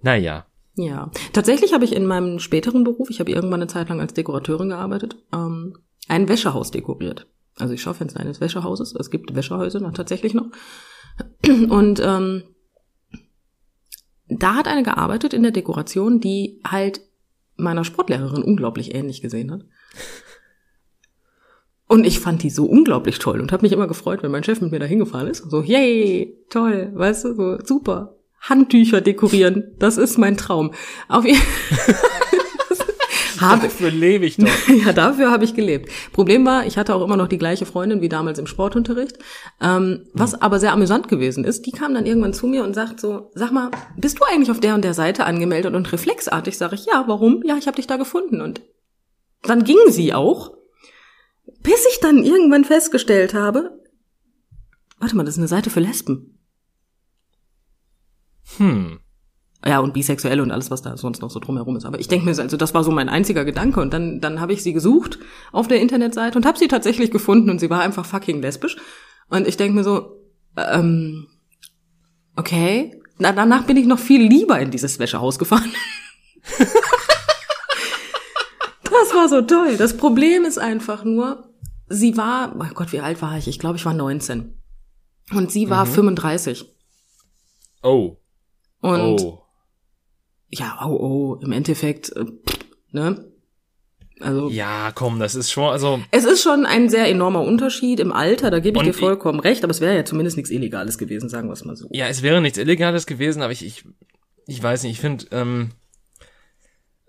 Naja. Ja, tatsächlich habe ich in meinem späteren Beruf, ich habe irgendwann eine Zeit lang als Dekorateurin gearbeitet, ähm, ein Wäschehaus dekoriert. Also die Schaufenster eines Wäschehauses. Es gibt Wäschehäuser noch tatsächlich noch. Und ähm, da hat eine gearbeitet in der Dekoration, die halt meiner Sportlehrerin unglaublich ähnlich gesehen hat. Und ich fand die so unglaublich toll und habe mich immer gefreut, wenn mein Chef mit mir da hingefahren ist. So, yay, toll, weißt du, so super. Handtücher dekorieren, das ist mein Traum. Auf jeden habe Dafür lebe ich doch. ja, dafür habe ich gelebt. Problem war, ich hatte auch immer noch die gleiche Freundin wie damals im Sportunterricht. Ähm, was aber sehr amüsant gewesen ist, die kam dann irgendwann zu mir und sagt so, sag mal, bist du eigentlich auf der und der Seite angemeldet? Und reflexartig sage ich, ja, warum? Ja, ich habe dich da gefunden. Und dann ging sie auch, bis ich dann irgendwann festgestellt habe, warte mal, das ist eine Seite für Lesben. Hm. Ja, und bisexuell und alles, was da sonst noch so drumherum ist. Aber ich denke mir, also das war so mein einziger Gedanke. Und dann, dann habe ich sie gesucht auf der Internetseite und habe sie tatsächlich gefunden und sie war einfach fucking lesbisch. Und ich denke mir so, ähm, okay. Na, danach bin ich noch viel lieber in dieses Wäschehaus gefahren. das war so toll. Das Problem ist einfach nur, sie war, oh Gott, wie alt war ich? Ich glaube, ich war 19. Und sie war Mhm. 35. Oh. Und oh. Ja, oh, oh, im Endeffekt, äh, ne? Also Ja, komm, das ist schon, also, es ist schon ein sehr enormer Unterschied im Alter, da gebe ich dir vollkommen recht, aber es wäre ja zumindest nichts Illegales gewesen, sagen wir es mal so. ja, es wäre nichts Illegales gewesen, aber ich, ich, ich weiß nicht, ich finde, ähm,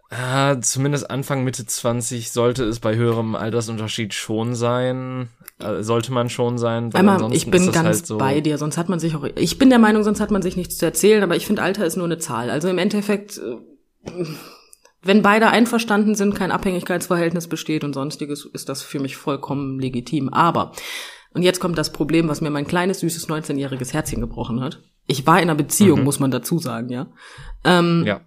äh, zumindest Anfang, Mitte 20 sollte es bei höherem Altersunterschied schon sein, äh, sollte man schon sein. weil Einmal, ich bin ganz halt so, bei dir, sonst hat man sich auch, ich bin der Meinung, sonst hat man sich nichts zu erzählen, aber ich finde, Alter ist nur eine Zahl. Also im Endeffekt, äh, wenn beide einverstanden sind, kein Abhängigkeitsverhältnis besteht und sonstiges, ist das für mich vollkommen legitim. Aber, und jetzt kommt das Problem, was mir mein kleines, süßes 19-jähriges Herzchen gebrochen hat. Ich war in einer Beziehung, Mhm. muss man dazu sagen, ja. Ähm, Ja.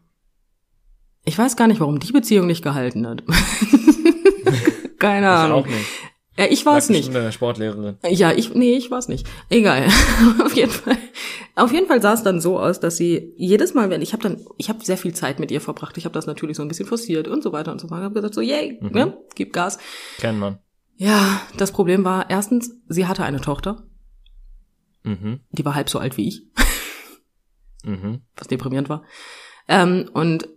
Ich weiß gar nicht, warum die Beziehung nicht gehalten hat. Keine Ich Ahnung. auch nicht. Ja, ich war es nicht. der Sportlehrerin. Ja, ich, nee, ich war's nicht. Egal. auf jeden Fall. Auf jeden Fall sah es dann so aus, dass sie jedes Mal, wenn ich habe dann, ich habe sehr viel Zeit mit ihr verbracht. Ich habe das natürlich so ein bisschen forciert und so weiter und so weiter. Habe gesagt so, yay, Mhm. ne, gib Gas. Kennt man. Ja, das Problem war erstens, sie hatte eine Tochter, Mhm. die war halb so alt wie ich, Mhm. was deprimierend war. Ähm, und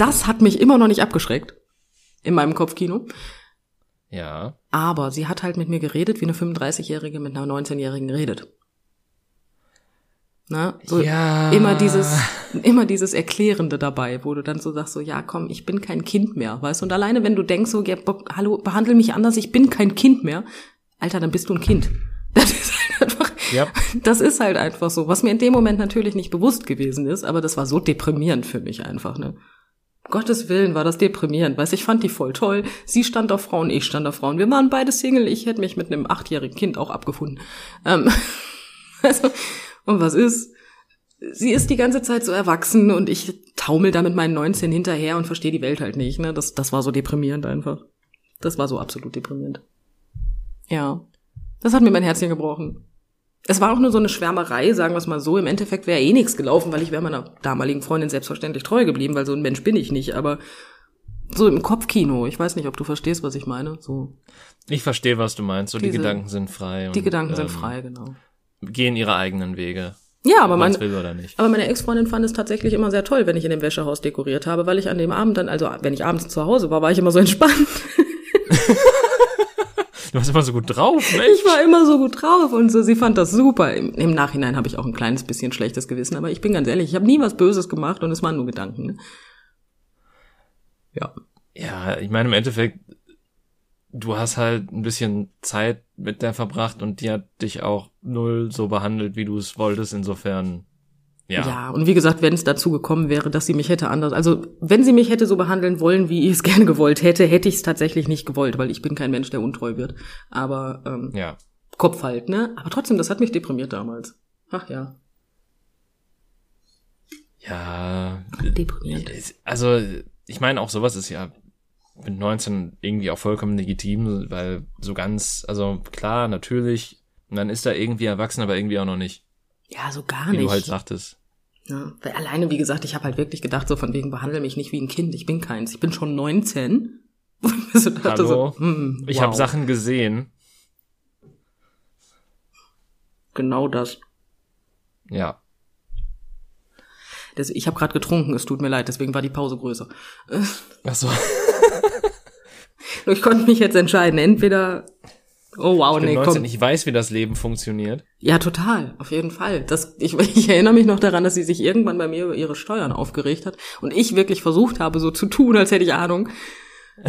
das hat mich immer noch nicht abgeschreckt in meinem Kopfkino. Ja. Aber sie hat halt mit mir geredet, wie eine 35-Jährige mit einer 19-Jährigen redet. Na, so ja. immer dieses, immer dieses Erklärende dabei, wo du dann so sagst, so, ja, komm, ich bin kein Kind mehr, weißt du? Und alleine, wenn du denkst, so, ja, hallo, behandle mich anders, ich bin kein Kind mehr, Alter, dann bist du ein Kind. Das ist halt einfach, Ja. das ist halt einfach so, was mir in dem Moment natürlich nicht bewusst gewesen ist, aber das war so deprimierend für mich einfach, ne? Gottes Willen war das deprimierend, weißt ich fand die voll toll. Sie stand auf Frauen, ich stand auf Frauen. Wir waren beide Single, ich hätte mich mit einem achtjährigen Kind auch abgefunden. Ähm, also, und was ist? Sie ist die ganze Zeit so erwachsen und ich taumel da mit meinen 19 hinterher und verstehe die Welt halt nicht, ne? Das, das war so deprimierend einfach. Das war so absolut deprimierend. Ja. Das hat mir mein Herzchen gebrochen. Es war auch nur so eine Schwärmerei, sagen wir es mal so. Im Endeffekt wäre eh nichts gelaufen, weil ich wäre meiner damaligen Freundin selbstverständlich treu geblieben, weil so ein Mensch bin ich nicht. Aber so im Kopfkino, ich weiß nicht, ob du verstehst, was ich meine. So Ich verstehe, was du meinst. So, die Diese- Gedanken sind frei. die und, Gedanken sind ähm, frei, genau. Gehen ihre eigenen Wege. Ja, aber mein, will oder nicht. aber meine Ex-Freundin fand es tatsächlich immer sehr toll, wenn ich in dem Wäschehaus dekoriert habe, weil ich an dem Abend dann, also wenn ich abends zu Hause war, war ich immer so entspannt. Du warst immer so gut drauf, Mensch. Ich war immer so gut drauf und so, sie fand das super. Im, im Nachhinein habe ich auch ein kleines bisschen schlechtes Gewissen, aber ich bin ganz ehrlich, ich habe nie was Böses gemacht und es waren nur Gedanken. Ne? Ja. Ja, ich meine, im Endeffekt, du hast halt ein bisschen Zeit mit der verbracht und die hat dich auch null so behandelt, wie du es wolltest. Insofern, ja. Ja, und wie gesagt, wenn es dazu gekommen wäre, dass sie mich hätte anders, also wenn sie mich hätte so behandeln wollen, wie ich es gerne gewollt hätte, hätte ich es tatsächlich nicht gewollt, weil ich bin kein Mensch, der untreu wird. Aber ähm, Ja. Kopf halt, ne? Aber trotzdem, das hat mich deprimiert damals. Ach ja. Ja. Deprimierend. es- Also, ich meine, auch sowas ist ja mit 19 irgendwie auch vollkommen legitim, weil so ganz, also klar, natürlich, man ist da irgendwie erwachsen, aber irgendwie auch noch nicht, Ja, so gar wie nicht. du halt sagtest. Ja, weil alleine, wie gesagt, ich habe halt wirklich gedacht, so von wegen, behandle mich nicht wie ein Kind. Ich bin keins. Ich bin schon 19. so Hallo? So, hm, Ich wow. habe Sachen gesehen. Genau das. Ja. das ich habe gerade getrunken, es tut mir leid, deswegen war die Pause größer. Ach so. Ich konnte mich jetzt entscheiden, entweder Oh wow, Ich nee, 19, komm. ich weiß, wie das Leben funktioniert. Ja, total, auf jeden Fall. Das, ich, ich erinnere mich noch daran, dass sie sich irgendwann bei mir über ihre Steuern aufgeregt hat und ich wirklich versucht habe, so zu tun, als hätte ich Ahnung.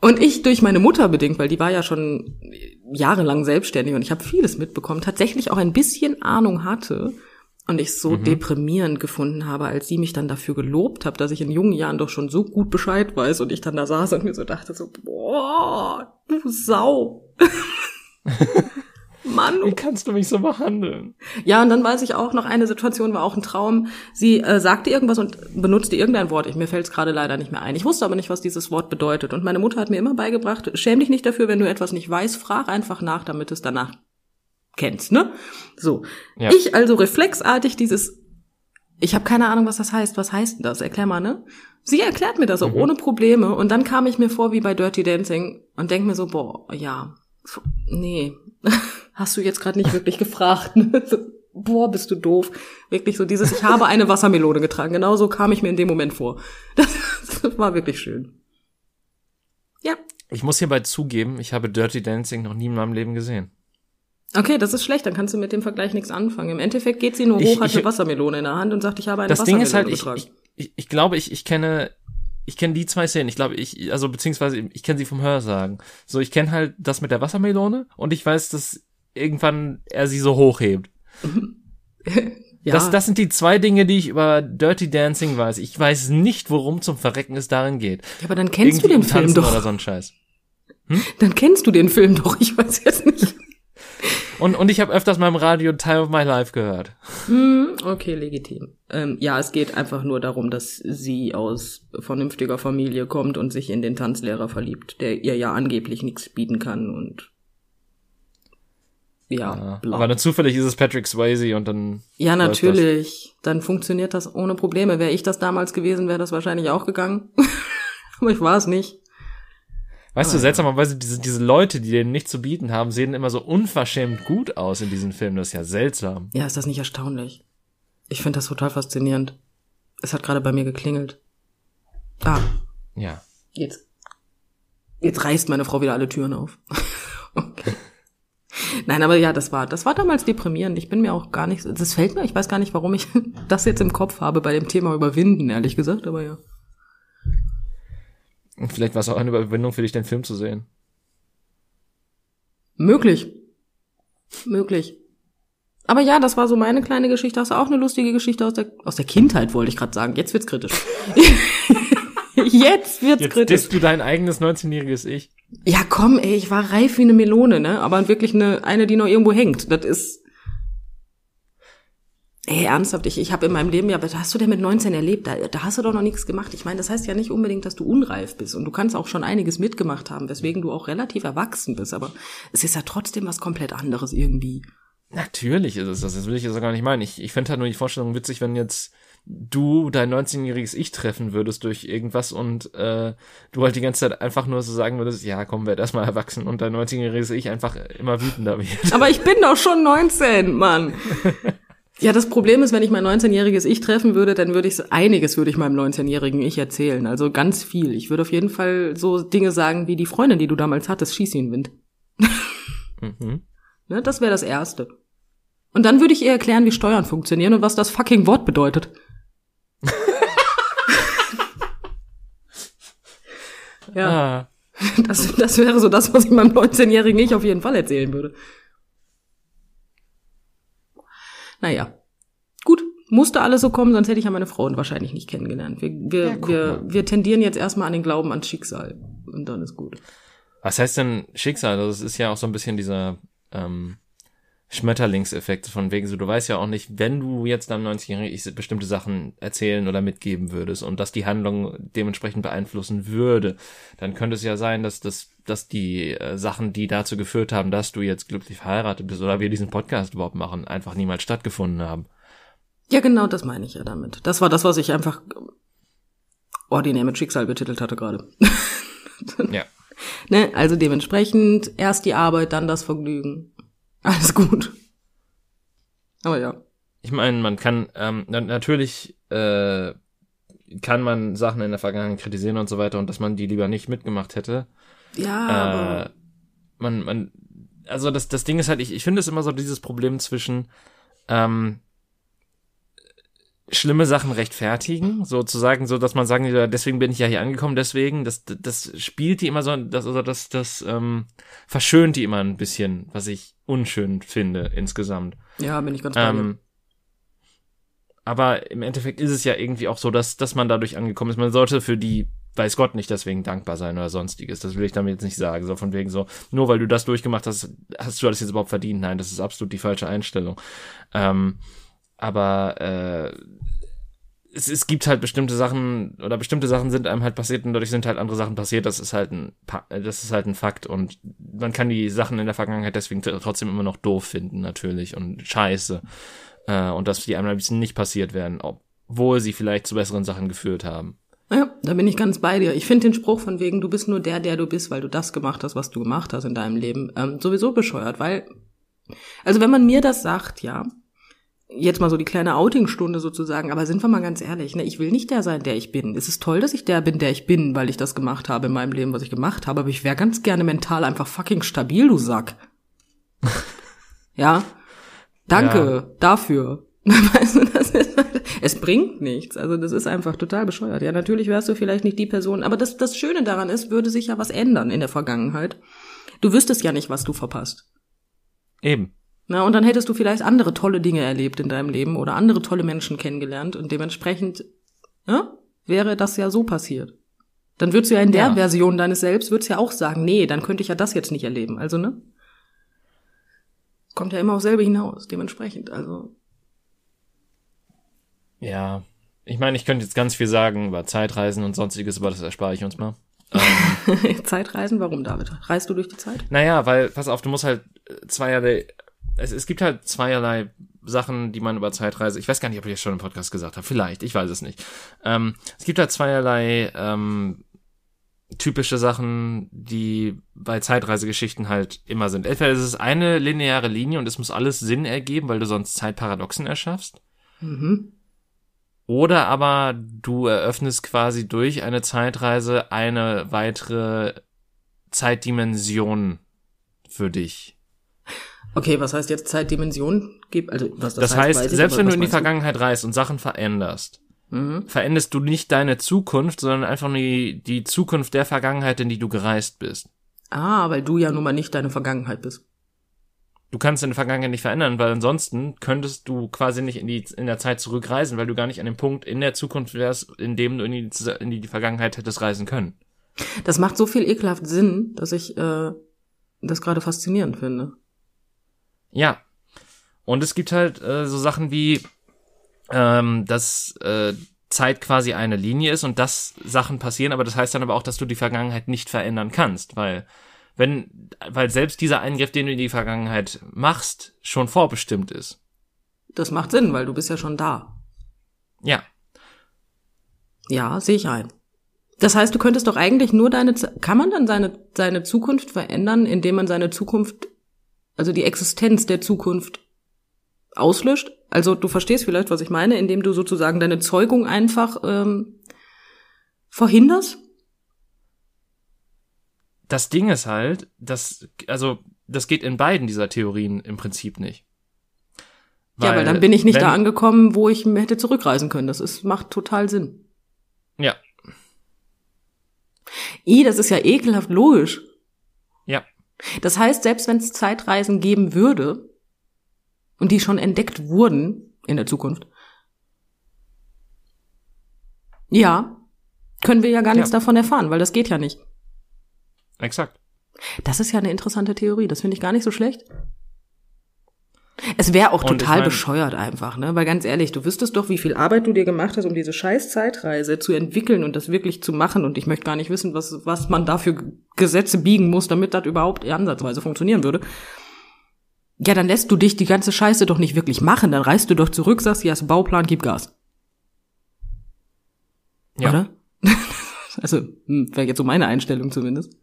und ich durch meine Mutter bedingt, weil die war ja schon jahrelang selbstständig und ich habe vieles mitbekommen, tatsächlich auch ein bisschen Ahnung hatte und ich so deprimierend gefunden habe, als sie mich dann dafür gelobt hat, dass ich in jungen Jahren doch schon so gut Bescheid weiß und ich dann da saß und mir so dachte so, boah, du Sau. Mann. Wie kannst du mich so behandeln? Ja, und dann weiß ich auch noch, eine Situation war auch ein Traum. Sie äh, sagte irgendwas und benutzte irgendein Wort. Ich, mir fällt es gerade leider nicht mehr ein. Ich wusste aber nicht, was dieses Wort bedeutet. Und meine Mutter hat mir immer beigebracht, schäm dich nicht dafür, wenn du etwas nicht weißt, frag einfach nach, damit es danach kennst, ne? So. Ja. Ich also reflexartig dieses, ich habe keine Ahnung, was das heißt. Was heißt denn das? Erklär mal, ne? Sie erklärt mir das auch Mhm. ohne Probleme. Und dann kam ich mir vor wie bei Dirty Dancing und denk mir so, boah, ja, nee, hast du jetzt gerade nicht wirklich gefragt. Ne? Boah, bist du doof. Wirklich so dieses, ich habe eine Wassermelone getragen. Genau so kam ich mir in dem Moment vor. Das, das war wirklich schön. Ja. Ich muss hierbei zugeben, ich habe Dirty Dancing noch nie in meinem Leben gesehen. Okay, das ist schlecht, dann kannst du mit dem Vergleich nichts anfangen. Im Endeffekt geht sie nur Ich- hoch, hat ich- eine Wassermelone in der Hand und sagt, ich habe eine das Wassermelone Ding ist halt, ich, ich, ich, ich glaube, ich, ich kenne, ich kenne die zwei Szenen. Ich glaube, ich, also beziehungsweise ich kenne sie vom Hörsagen. So, ich kenne halt das mit der Wassermelone und ich weiß, dass irgendwann er sie so hochhebt. ja, Das, das sind die zwei Dinge, die ich über Dirty Dancing weiß. Ich weiß nicht, worum zum Verrecken es darin geht. ja, aber dann kennst du Irgendwie den um Film doch. Oder so ein Scheiß. Dann kennst du den Film doch, ich weiß jetzt nicht. Und, und ich habe öfters mal im Radio Time of My Life gehört. Hm, okay, legitim. Ähm, ja, es geht einfach nur darum, dass sie aus vernünftiger Familie kommt und sich in den Tanzlehrer verliebt, der ihr ja angeblich nichts bieten kann und ja, Ja, aber dann zufällig ist es Patrick Swayze und dann. ja, natürlich. Dann funktioniert das ohne Probleme. Wäre ich das damals gewesen, wäre das wahrscheinlich auch gegangen. aber ich war es nicht. Weißt Aber du, ja. seltsamerweise, diese, diese Leute, die denen nichts zu bieten haben, sehen immer so unverschämt gut aus in diesen Filmen. Das ist ja seltsam. Ja, ist das nicht erstaunlich? Ich finde das total faszinierend. Es hat gerade bei mir geklingelt. Ah, Ja. Jetzt. Jetzt reißt meine Frau wieder alle Türen auf. okay. Nein, aber ja, das war, das war damals deprimierend. Ich bin mir auch gar nicht, das fällt mir, ich weiß gar nicht, warum ich das jetzt im Kopf habe bei dem Thema Überwinden, ehrlich gesagt, aber ja. Und vielleicht war es auch eine Überwindung für dich, den Film zu sehen. Möglich. Möglich. Aber ja, das war so meine kleine Geschichte. Hast du auch eine lustige Geschichte aus der, aus der Kindheit, wollte ich gerade sagen. Jetzt wird's kritisch. Jetzt wird's Jetzt kritisch. disst du dein eigenes 19-jähriges Ich. Ja, komm, ey, ich war reif wie eine Melone, ne? Aber wirklich eine, eine, die noch irgendwo hängt. Das ist. Ey, ernsthaft, ich, ich habe in meinem Leben ja, was hast du denn mit 19 erlebt? Da, da hast du doch noch nichts gemacht. Ich meine, das heißt ja nicht unbedingt, dass du unreif bist. Und du kannst auch schon einiges mitgemacht haben, weswegen du auch relativ erwachsen bist. Aber es ist ja trotzdem was komplett anderes irgendwie. Natürlich ist es das. Das will ich jetzt auch gar nicht meinen. Ich, ich fände halt nur die Vorstellung witzig, wenn jetzt du dein 19-jähriges Ich treffen würdest durch irgendwas und äh, du halt die ganze Zeit einfach nur so sagen würdest, ja, komm, werd erstmal erwachsen und dein 19-jähriges Ich einfach immer wütender wird. Aber ich bin doch schon 19, Mann. Ja, das Problem ist, wenn ich mein 19-jähriges Ich treffen würde, dann würde ich so- einiges würde ich meinem 19-jährigen Ich erzählen. Also ganz viel. Ich würde auf jeden Fall so Dinge sagen wie die Freundin, die du damals hattest, schieß sie in den Wind. Mhm. Ne, das wäre das Erste. Und dann würde ich ihr erklären, wie Steuern funktionieren und was das fucking Wort bedeutet. ja, Ah, das, das wäre so das, was ich meinem 19-jährigen Ich auf jeden Fall erzählen würde. Naja. Gut, musste alles so kommen, sonst hätte ich ja meine Frauen wahrscheinlich nicht kennengelernt. Wir, wir, Ja, wir, wir tendieren jetzt erstmal an den Glauben ans Schicksal. Und dann ist gut. was heißt denn Schicksal? Das ist ja auch so ein bisschen dieser ähm, Schmetterlingseffekt von wegen so, du weißt ja auch nicht, wenn du jetzt deinem 90-Jährigen Ich bestimmte Sachen erzählen oder mitgeben würdest und dass die Handlung dementsprechend beeinflussen würde, dann könnte es ja sein, dass das dass die äh, Sachen, die dazu geführt haben, dass du jetzt glücklich verheiratet bist oder wir diesen Podcast überhaupt machen, einfach niemals stattgefunden haben. Ja, genau, das meine ich ja damit. Das war das, was ich einfach ordinär mit Schicksal betitelt hatte gerade. Ja. Ne? Also dementsprechend erst die Arbeit, dann das Vergnügen. Alles gut. Aber ja. Ich meine, man kann ähm, na natürlich äh, kann man Sachen in der Vergangenheit kritisieren und so weiter und dass man die lieber nicht mitgemacht hätte. Ja, äh, aber man, man, also das, das Ding ist halt, ich, ich finde es immer so dieses Problem zwischen ähm, schlimme Sachen rechtfertigen, sozusagen, so dass man sagen, deswegen bin ich ja hier angekommen, deswegen, das, das spielt die immer so, das, also das, das ähm, verschönt die immer ein bisschen, was ich unschön finde insgesamt. ja, bin ich ganz bei. Ähm, aber im Endeffekt ist es ja irgendwie auch so, dass, dass man dadurch angekommen ist. Man sollte für die weiß Gott nicht deswegen dankbar sein oder sonstiges. Das will ich damit jetzt nicht sagen. So von wegen so, nur weil du das durchgemacht hast, hast du das jetzt überhaupt verdient. Nein, das ist absolut die falsche Einstellung. Ähm, aber äh, es, es gibt halt bestimmte Sachen oder bestimmte Sachen sind einem halt passiert und dadurch sind halt andere Sachen passiert. Das ist halt ein, das ist halt ein Fakt und man kann die Sachen in der Vergangenheit deswegen trotzdem immer noch doof finden natürlich und scheiße äh, und dass die einem ein bisschen nicht passiert werden, obwohl sie vielleicht zu besseren Sachen geführt haben. Ja, da bin ich ganz bei dir. Ich finde den Spruch von wegen, du bist nur der, der du bist, weil du das gemacht hast, was du gemacht hast in deinem Leben, ähm, sowieso bescheuert, weil, also wenn man mir das sagt, ja, jetzt mal so die kleine Outing-Stunde sozusagen, aber sind wir mal ganz ehrlich, ne, ich will nicht der sein, der ich bin. Es ist toll, dass ich der bin, der ich bin, weil ich das gemacht habe in meinem Leben, was ich gemacht habe, aber ich wäre ganz gerne mental einfach fucking stabil, du Sack. ja? Danke ja. dafür. Weißt du, es bringt nichts. Also das ist einfach total bescheuert. Ja, natürlich wärst du vielleicht nicht die Person, aber das, das Schöne daran ist, würde sich ja was ändern in der Vergangenheit. Du wüsstest ja nicht, was du verpasst. Eben. Na, und dann hättest du vielleicht andere tolle Dinge erlebt in deinem Leben oder andere tolle Menschen kennengelernt und dementsprechend ja, wäre das ja so passiert. Dann würdest du ja in der ja. Version deines Selbst würdest ja auch sagen, nee, dann könnte ich ja das jetzt nicht erleben. Also, ne? Kommt ja immer auf selbe hinaus, dementsprechend. Also. Ja. Ich meine, ich könnte jetzt ganz viel sagen über Zeitreisen und sonstiges, aber das erspare ich uns mal. Ähm, Zeitreisen, warum, David? Reist du durch die Zeit? Naja, weil, pass auf, du musst halt zweierlei es, es gibt halt zweierlei Sachen, die man über Zeitreise, ich weiß gar nicht, ob ich das schon im Podcast gesagt habe, vielleicht, ich weiß es nicht. Ähm, es gibt halt zweierlei ähm, typische Sachen, die bei Zeitreisegeschichten halt immer sind. Entweder ist es eine lineare Linie und es muss alles Sinn ergeben, weil du sonst Zeitparadoxen erschaffst. Mhm. Oder aber du eröffnest quasi durch eine Zeitreise eine weitere Zeitdimension für dich. Okay, was heißt jetzt Zeitdimension? Also, was das, das heißt, heißt ich, selbst wenn du in die Vergangenheit reist und Sachen veränderst, mhm. veränderst du nicht deine Zukunft, sondern einfach nur die, die Zukunft der Vergangenheit, in die du gereist bist. Ah, weil du ja nun mal nicht deine Vergangenheit bist. Du kannst deine Vergangenheit nicht verändern, weil ansonsten könntest du quasi nicht in die in der Zeit zurückreisen, weil du gar nicht an dem Punkt in der Zukunft wärst, in dem du in die, in die Vergangenheit hättest reisen können. Das macht so viel ekelhaft Sinn, dass ich äh, das gerade faszinierend finde. Ja. Und es gibt halt äh, so Sachen wie, ähm, dass äh, Zeit quasi eine Linie ist und dass Sachen passieren, aber das heißt dann aber auch, dass du die Vergangenheit nicht verändern kannst, weil wenn, weil selbst dieser Eingriff, den du in die Vergangenheit machst, schon vorbestimmt ist. Das macht Sinn, weil du bist ja schon da. Ja. Ja, sehe ich ein. Das heißt, du könntest doch eigentlich nur deine, kann man dann seine, seine Zukunft verändern, indem man seine Zukunft also die Existenz der Zukunft auslöscht. Also du verstehst vielleicht, was ich meine, indem du sozusagen deine Zeugung einfach ähm, verhinderst. Das Ding ist halt, dass, also das geht in beiden dieser Theorien im Prinzip nicht. Weil, ja, weil dann bin ich nicht wenn, da angekommen, wo ich hätte zurückreisen können. Das ist, macht total Sinn. Ja. I, das ist ja ekelhaft logisch. Ja. Das heißt, selbst wenn es Zeitreisen geben würde und die schon entdeckt wurden in der Zukunft, ja, können wir ja gar nichts ja. davon erfahren, weil das geht ja nicht. Exakt. Das ist ja eine interessante Theorie, das finde ich gar nicht so schlecht. Es wäre auch und total ich mein, bescheuert einfach, ne? Weil ganz ehrlich, du wüsstest doch, wie viel Arbeit du dir gemacht hast, um diese scheiß Zeitreise zu entwickeln und das wirklich zu machen. Und ich möchte gar nicht wissen, was, was man da für Gesetze biegen muss, damit das überhaupt ansatzweise funktionieren würde. Ja, dann lässt du dich die ganze Scheiße doch nicht wirklich machen. Dann reist du doch zurück, sagst, ja, ist Bauplan, gib Gas. Ja. Oder? also, hm, wäre jetzt so meine Einstellung zumindest.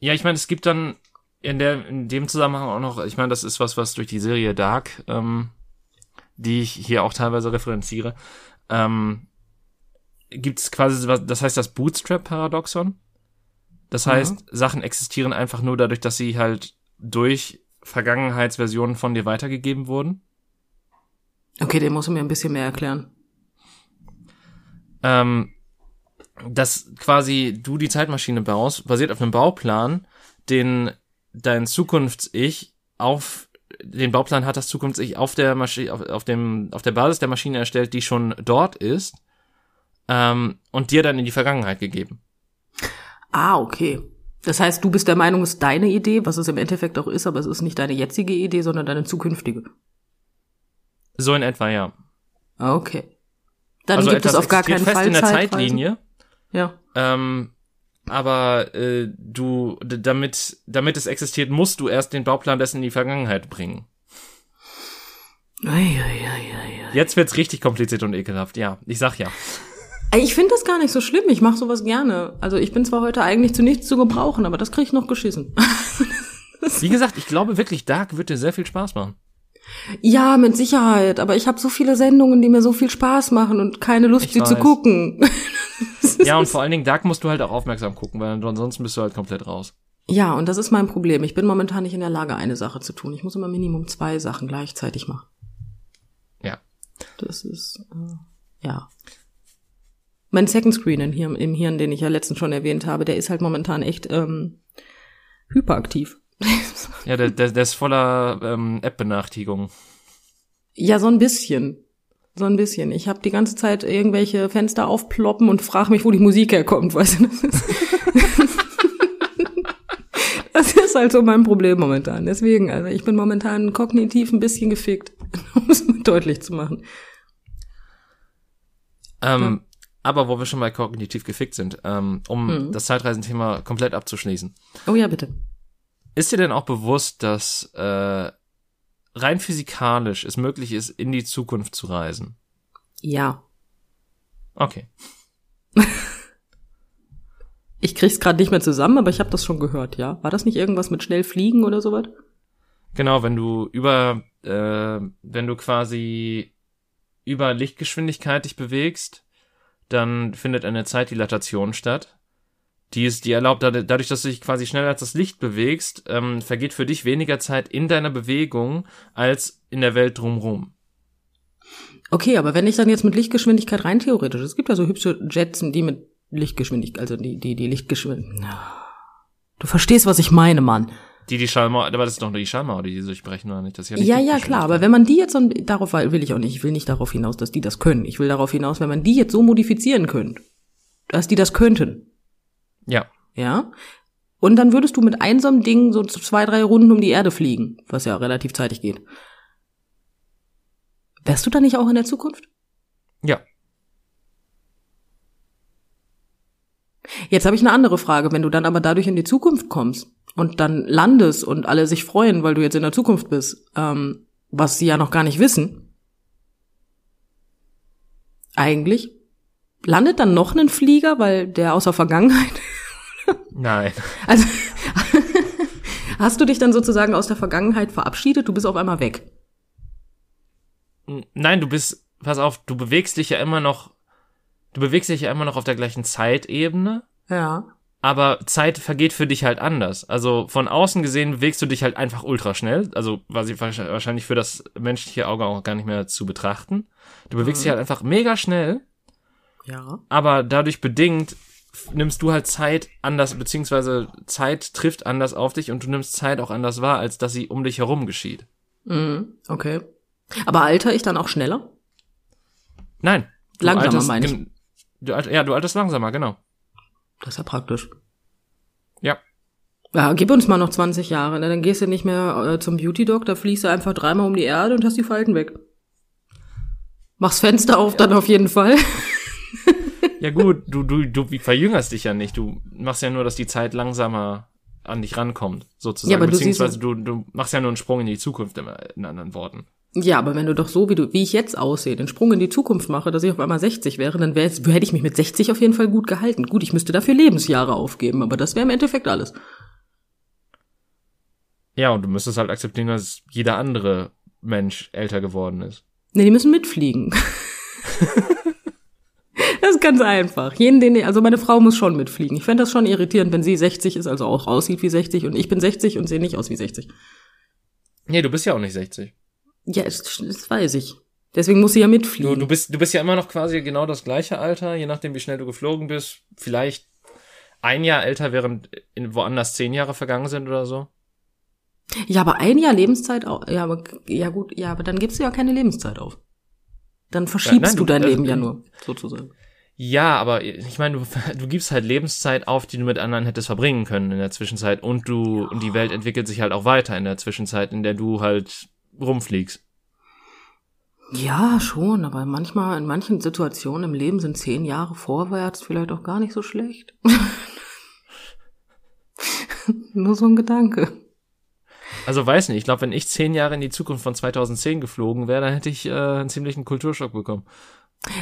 Ja, ich meine, es gibt dann in der in dem Zusammenhang auch noch, ich meine, das ist was, was durch die Serie Dark, ähm, die ich hier auch teilweise referenziere, ähm, gibt es quasi, was, das heißt das Bootstrap-Paradoxon. Das heißt, mhm. Sachen existieren einfach nur dadurch, dass sie halt durch Vergangenheitsversionen von dir weitergegeben wurden. Okay, den musst du mir ein bisschen mehr erklären. Ähm, dass quasi du die Zeitmaschine baust, basiert auf einem Bauplan, den dein Zukunfts-Ich auf den Bauplan hat das Zukunfts-Ich auf der Maschine, auf, auf dem, auf der Basis der Maschine erstellt, die schon dort ist. ähm, und dir dann in die Vergangenheit gegeben. Ah, okay. Das heißt, du bist der Meinung, es ist deine Idee, was es im Endeffekt auch ist, aber es ist nicht deine jetzige Idee, sondern deine zukünftige. So in etwa, ja. Ah, Okay. Dann also gibt es auf gar keinen fest Fall in der. Zeitlinie. Ja. Ähm, aber äh, du, damit, damit es existiert, musst du erst den Bauplan dessen in die Vergangenheit bringen. Ei, ei, ei, ei. Jetzt wird's richtig kompliziert und ekelhaft. Ja, ich sag ja. Ich finde das gar nicht so schlimm. Ich mache sowas gerne. Also ich bin zwar heute eigentlich zu nichts zu gebrauchen, aber das krieg ich noch geschissen. Wie gesagt, ich glaube wirklich, Dark wird dir sehr viel Spaß machen. ja, mit Sicherheit. Aber ich habe so viele Sendungen, die mir so viel Spaß machen und keine Lust, Ich sie zu weiß. gucken. Ja, und vor allen Dingen Dark musst du halt auch aufmerksam gucken, weil ansonsten bist du halt komplett raus. Ja, und das ist mein Problem. Ich bin momentan nicht in der Lage, eine Sache zu tun. Ich muss immer Minimum zwei Sachen gleichzeitig machen. Ja. Das ist, äh, ja. Mein Second Screen in hier, im Hirn, den ich ja letztens schon erwähnt habe, der ist halt momentan echt ähm, hyperaktiv. Ja, der, der, der ist voller ähm, App-Benachrichtigungen. ja, so ein bisschen. So ein bisschen. Ich habe die ganze Zeit irgendwelche Fenster aufploppen und frage mich, wo die Musik herkommt, weißt du? Das ist, das ist halt so mein Problem momentan. Deswegen, also ich bin momentan kognitiv ein bisschen gefickt, um es mal deutlich zu machen. Ähm, Aber wo wir schon mal kognitiv gefickt sind, ähm, um Mhm. das Zeitreisenthema komplett abzuschließen. Oh ja, bitte. Ist dir denn auch bewusst, dass äh, rein physikalisch es möglich ist, in die Zukunft zu reisen? Ja. Okay. Ich krieg's gerade nicht mehr zusammen, aber ich habe das schon gehört, ja. War das nicht irgendwas mit schnell fliegen oder sowas? Genau, wenn du über, äh, wenn du quasi über Lichtgeschwindigkeit dich bewegst, dann findet eine Zeitdilatation statt. Die ist, die erlaubt, dad- dadurch, dass du dich quasi schneller als das Licht bewegst, ähm, vergeht für dich weniger Zeit in deiner Bewegung als in der Welt drumrum. Okay, aber wenn ich dann jetzt mit Lichtgeschwindigkeit rein theoretisch, es gibt ja so hübsche Jetsen, die mit Lichtgeschwindigkeit, also die, die, die Lichtgeschwindigkeit. Du verstehst, was ich meine, Mann. Die, die Schallmauer, aber das ist doch nur die Schallmauer, die die durchbrechen, oder nicht? Das ist nicht Ja, ja, klar, aber wenn man die jetzt, und darauf will ich auch nicht, ich will nicht darauf hinaus, dass die das können. Ich will darauf hinaus, wenn man die jetzt so modifizieren könnte, dass die das könnten, Ja. ja? Und dann würdest du mit einsam Ding so zwei, drei Runden um die Erde fliegen, was ja relativ zeitig geht. Wärst du da nicht auch in der Zukunft? Ja. Jetzt habe ich eine andere Frage. Wenn du dann aber dadurch in die Zukunft kommst und dann landest und alle sich freuen, weil du jetzt in der Zukunft bist, ähm, was sie ja noch gar nicht wissen, eigentlich, landet dann noch ein Flieger, weil der aus der Vergangenheit, Nein. also hast du dich dann sozusagen aus der Vergangenheit verabschiedet, du bist auf einmal weg. Nein, du bist, pass auf, du bewegst dich ja immer noch, du bewegst dich ja immer noch auf der gleichen Zeitebene, Ja. aber Zeit vergeht für dich halt anders. Also von außen gesehen bewegst du dich halt einfach ultra schnell, also ich wahrscheinlich für das menschliche Auge auch gar nicht mehr zu betrachten. Du bewegst Mhm. dich halt einfach mega schnell, Ja. aber dadurch bedingt nimmst du halt Zeit anders, beziehungsweise Zeit trifft anders auf dich und du nimmst Zeit auch anders wahr, als dass sie um dich herum geschieht. Mhm. Okay. Aber alter ich dann auch schneller? Nein. Langsamer, alterst meine ich. Du, ja, du alterst langsamer, genau. Das ist ja praktisch. Ja. Ja, gib uns mal noch 20 Jahre, ne? dann gehst du nicht mehr äh, zum Beauty-Doc, da fliegst du einfach dreimal um die Erde und hast die Falten weg. Machst Fenster auf, dann auf jeden Fall. Ja gut, du, du, du verjüngerst dich ja nicht. Du machst ja nur, dass die Zeit langsamer an dich rankommt, sozusagen. Ja, aber du Beziehungsweise du, du machst ja nur einen Sprung in die Zukunft, in, anderen Worten. Ja, aber wenn du doch so, wie du, wie ich jetzt aussehe, den Sprung in die Zukunft mache, dass ich auf einmal 60 wäre, dann wär, hätte ich mich mit 60 auf jeden Fall gut gehalten. Gut, ich müsste dafür Lebensjahre aufgeben, aber das wäre im Endeffekt alles. Ja, und du müsstest halt akzeptieren, dass jeder andere Mensch älter geworden ist. Ne, die müssen mitfliegen. das ist ganz einfach. Jeden, den, also meine Frau muss schon mitfliegen. Ich fände das schon irritierend, wenn sie 60 ist, also auch aussieht wie 60 und ich bin 60 und sehe nicht aus wie 60. Nee, du bist ja auch nicht 60. Ja, das, das weiß ich. Deswegen muss sie ja Du, mitfliegen. du, bist, du bist ja immer noch quasi genau das gleiche Alter, je nachdem, wie schnell du geflogen bist. Vielleicht ein Jahr älter, während in woanders zehn Jahre vergangen sind oder so. Ja, aber ein Jahr Lebenszeit, au- ja, aber, ja gut, ja, aber dann gibst du ja keine Lebenszeit auf. Dann verschiebst nein, du dein also, Leben ja nur, sozusagen. Ja, aber ich meine, du, du gibst halt Lebenszeit auf, die du mit anderen hättest verbringen können in der Zwischenzeit und du und die Welt entwickelt sich halt auch weiter in der Zwischenzeit, in der du halt rumfliegst. Ja, schon, aber manchmal, in manchen Situationen im Leben sind zehn Jahre vorwärts vielleicht auch gar nicht so schlecht. Nur so ein Gedanke. Also weiß nicht, ich glaube, wenn ich zehn Jahre in die Zukunft von 2010 geflogen wäre, dann hätte ich äh, einen ziemlichen Kulturschock bekommen.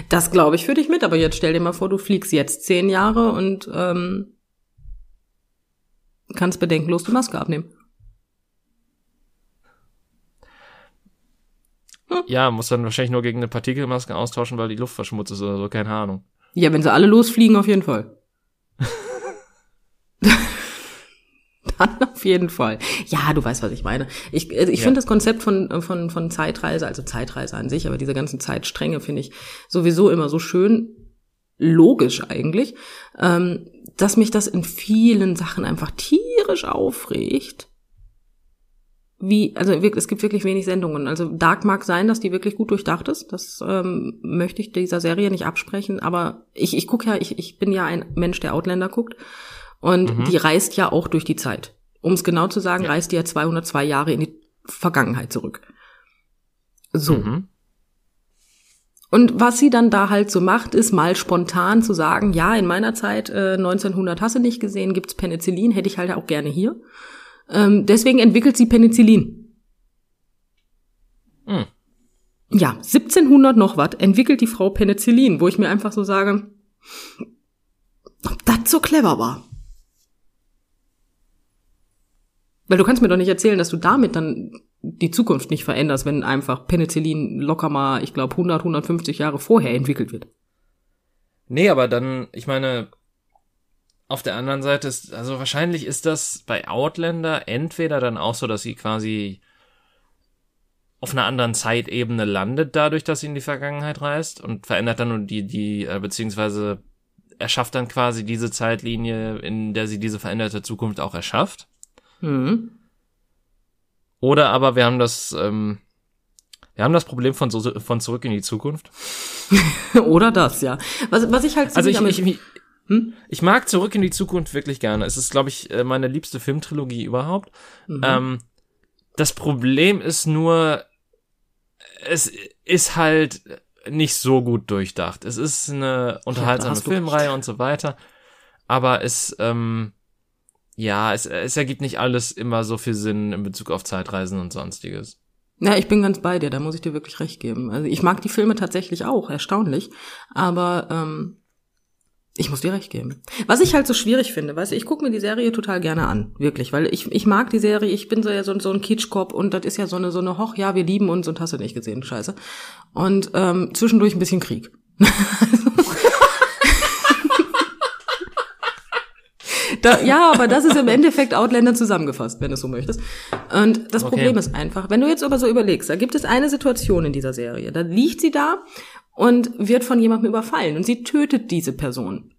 Das glaube ich für dich mit, aber jetzt stell dir mal vor, du fliegst jetzt zehn Jahre und ähm, kannst bedenkenlos die Maske abnehmen. Hm. Ja, muss dann wahrscheinlich nur gegen eine Partikelmaske austauschen, weil die Luft verschmutzt ist oder so, keine Ahnung. Ja, wenn sie alle losfliegen, auf jeden Fall. Dann auf jeden Fall. Ja, du weißt, was ich meine. Ich, also ich ja. finde das Konzept von, von, von Zeitreise, also Zeitreise an sich, aber diese ganzen Zeitstränge finde ich sowieso immer so schön logisch eigentlich, ähm, dass mich das in vielen Sachen einfach tierisch aufregt. Wie, also es gibt wirklich wenig Sendungen. Also Dark mag sein, dass die wirklich gut durchdacht ist. Das ähm, möchte ich dieser Serie nicht absprechen. Aber ich, ich gucke ja, ich, ich bin ja ein Mensch, der Outlander guckt. Und mhm. die reist ja auch durch die Zeit. Um es genau zu sagen, ja. reist die ja 202 Jahre in die Vergangenheit zurück. So. Mhm. Und was sie dann da halt so macht, ist mal spontan zu sagen, ja, in meiner Zeit, äh, 1900 hast du nicht gesehen, gibt's Penicillin, hätte ich halt auch gerne hier. Ähm, deswegen entwickelt sie Penicillin. Mhm. Ja, 1700 noch was entwickelt die Frau Penicillin, wo ich mir einfach so sage, ob das so clever war. Weil du kannst mir doch nicht erzählen, dass du damit dann die Zukunft nicht veränderst, wenn einfach Penicillin locker mal, ich glaube, 100, 150 Jahre vorher entwickelt wird. Nee, aber dann, ich meine, auf der anderen Seite ist, also wahrscheinlich ist das bei Outlander entweder dann auch so, dass sie quasi auf einer anderen Zeitebene landet, dadurch, dass sie in die Vergangenheit reist und verändert dann die, die, äh, beziehungsweise erschafft dann quasi diese Zeitlinie, in der sie diese veränderte Zukunft auch erschafft. Mhm. Oder aber wir haben das, ähm, wir haben das Problem von, so, von zurück in die Zukunft. Oder das, ja. Was, was ich halt also ich, ich, ich, hm? ich mag zurück in die Zukunft wirklich gerne. Es ist, glaube ich, äh, meine liebste Filmtrilogie überhaupt. Mhm. Ähm, das Problem ist nur, es ist halt nicht so gut durchdacht. Es ist eine unterhaltsame ja, Filmreihe und so weiter. Aber es, ähm, ja, es, es ergibt nicht alles immer so viel Sinn in Bezug auf Zeitreisen und sonstiges. Ja, ich bin ganz bei dir, da muss ich dir wirklich recht geben. Also ich mag die Filme tatsächlich auch, erstaunlich. Aber ähm, ich muss dir recht geben. Was ich halt so schwierig finde, weißt du, ich gucke mir die Serie total gerne an, wirklich, weil ich, ich mag die Serie, ich bin so ja so, so ein Kitschkopf und das ist ja so eine, so eine Hoch, ja, wir lieben uns und hast du nicht gesehen, scheiße. Und ähm, zwischendurch ein bisschen Krieg. Da, ja, aber das ist im Endeffekt Outlander zusammengefasst, wenn du so möchtest. Und das okay. Problem ist einfach, wenn du jetzt aber so überlegst, da gibt es eine Situation in dieser Serie, da liegt sie da und wird von jemandem überfallen und sie tötet diese Person.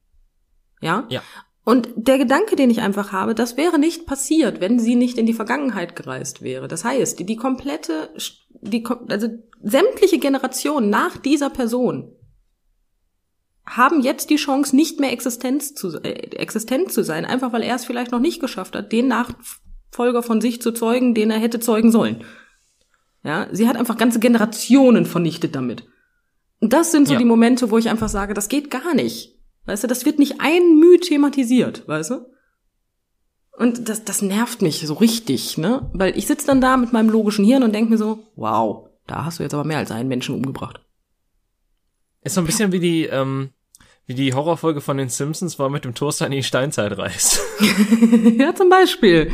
Ja? Ja. Und der Gedanke, den ich einfach habe, das wäre nicht passiert, wenn sie nicht in die Vergangenheit gereist wäre. Das heißt, die, die komplette, die, also sämtliche Generationen nach dieser Person haben jetzt die Chance, nicht mehr Existenz zu, äh, existent zu sein, einfach weil er es vielleicht noch nicht geschafft hat, den Nachfolger von sich zu zeugen, den er hätte zeugen sollen. Ja, sie hat einfach ganze Generationen vernichtet damit. Und das sind so ja. die Momente, wo ich einfach sage, das geht gar nicht. Weißt du, das wird nicht ein Mühe thematisiert, weißt du? Und das, das nervt mich so richtig, ne? Weil ich sitze dann da mit meinem logischen Hirn und denke mir so, wow, da hast du jetzt aber mehr als einen Menschen umgebracht. Ist so ein bisschen wie die, ähm, die Horrorfolge von den Simpsons, wo er mit dem Toaster in die Steinzeit reist. ja, zum Beispiel.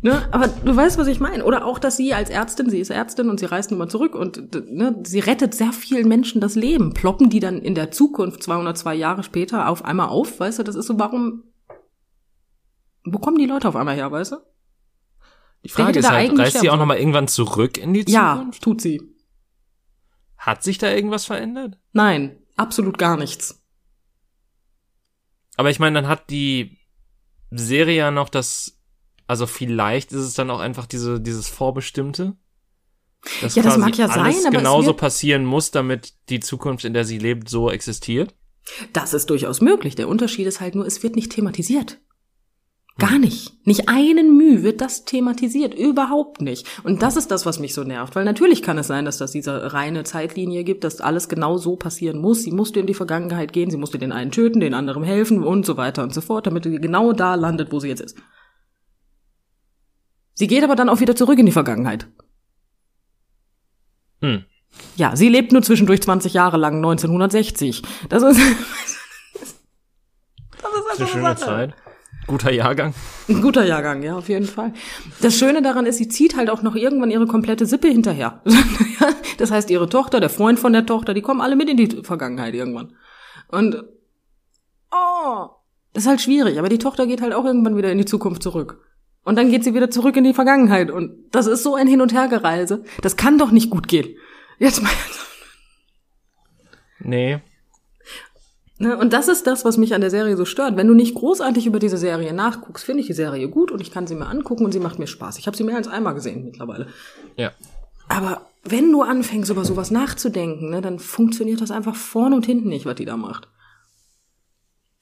Ne? Aber du weißt, was ich meine. Oder auch, dass sie als Ärztin, sie ist Ärztin und sie reist nun mal zurück und ne, sie rettet sehr vielen Menschen das Leben. Ploppen die dann in der Zukunft 202 Jahre später auf einmal auf, weißt du? Das ist so, warum, wo kommen die Leute auf einmal her, weißt du? Die Frage ist halt, reist sie auch nochmal irgendwann zurück in die Zukunft? Ja, tut sie. Hat sich da irgendwas verändert? Nein, absolut gar nichts. Aber ich meine, dann hat die Serie ja noch das, also vielleicht ist es dann auch einfach diese, dieses Vorbestimmte. Dass ja, das mag ja sein, aber genauso passieren muss, damit die Zukunft, in der sie lebt, so existiert. Das ist durchaus möglich. Der Unterschied ist halt nur, es wird nicht thematisiert. Gar nicht. Nicht einen Mühe wird das thematisiert. Überhaupt nicht. Und das ist das, was mich so nervt. Weil natürlich kann es sein, dass das diese reine Zeitlinie gibt, dass alles genau so passieren muss. Sie musste in die Vergangenheit gehen, sie musste den einen töten, den anderen helfen und so weiter und so fort, damit sie genau da landet, wo sie jetzt ist. Sie geht aber dann auch wieder zurück in die Vergangenheit. Hm. Ja, sie lebt nur zwischendurch 20 Jahre lang 1960. Das ist, das ist Das ist eine schöne Zeit. Guter Jahrgang. Ein guter Jahrgang, ja, auf jeden Fall. Das Schöne daran ist, sie zieht halt auch noch irgendwann ihre komplette Sippe hinterher. das heißt, ihre Tochter, der Freund von der Tochter, die kommen alle mit in die Vergangenheit irgendwann. Und, oh, das ist halt schwierig, aber die Tochter geht halt auch irgendwann wieder in die Zukunft zurück. Und dann geht sie wieder zurück in die Vergangenheit. Und das ist so ein Hin- und Hergereise. Das kann doch nicht gut gehen. Jetzt mal. Nee. Ne, und das ist das, was mich an der Serie so stört. Wenn du nicht großartig über diese Serie nachguckst, finde ich die Serie gut und ich kann sie mir angucken und sie macht mir Spaß. Ich habe sie mehr als einmal gesehen mittlerweile. Ja. Aber wenn du anfängst, über sowas nachzudenken, ne, dann funktioniert das einfach vorne und hinten nicht, was die da macht.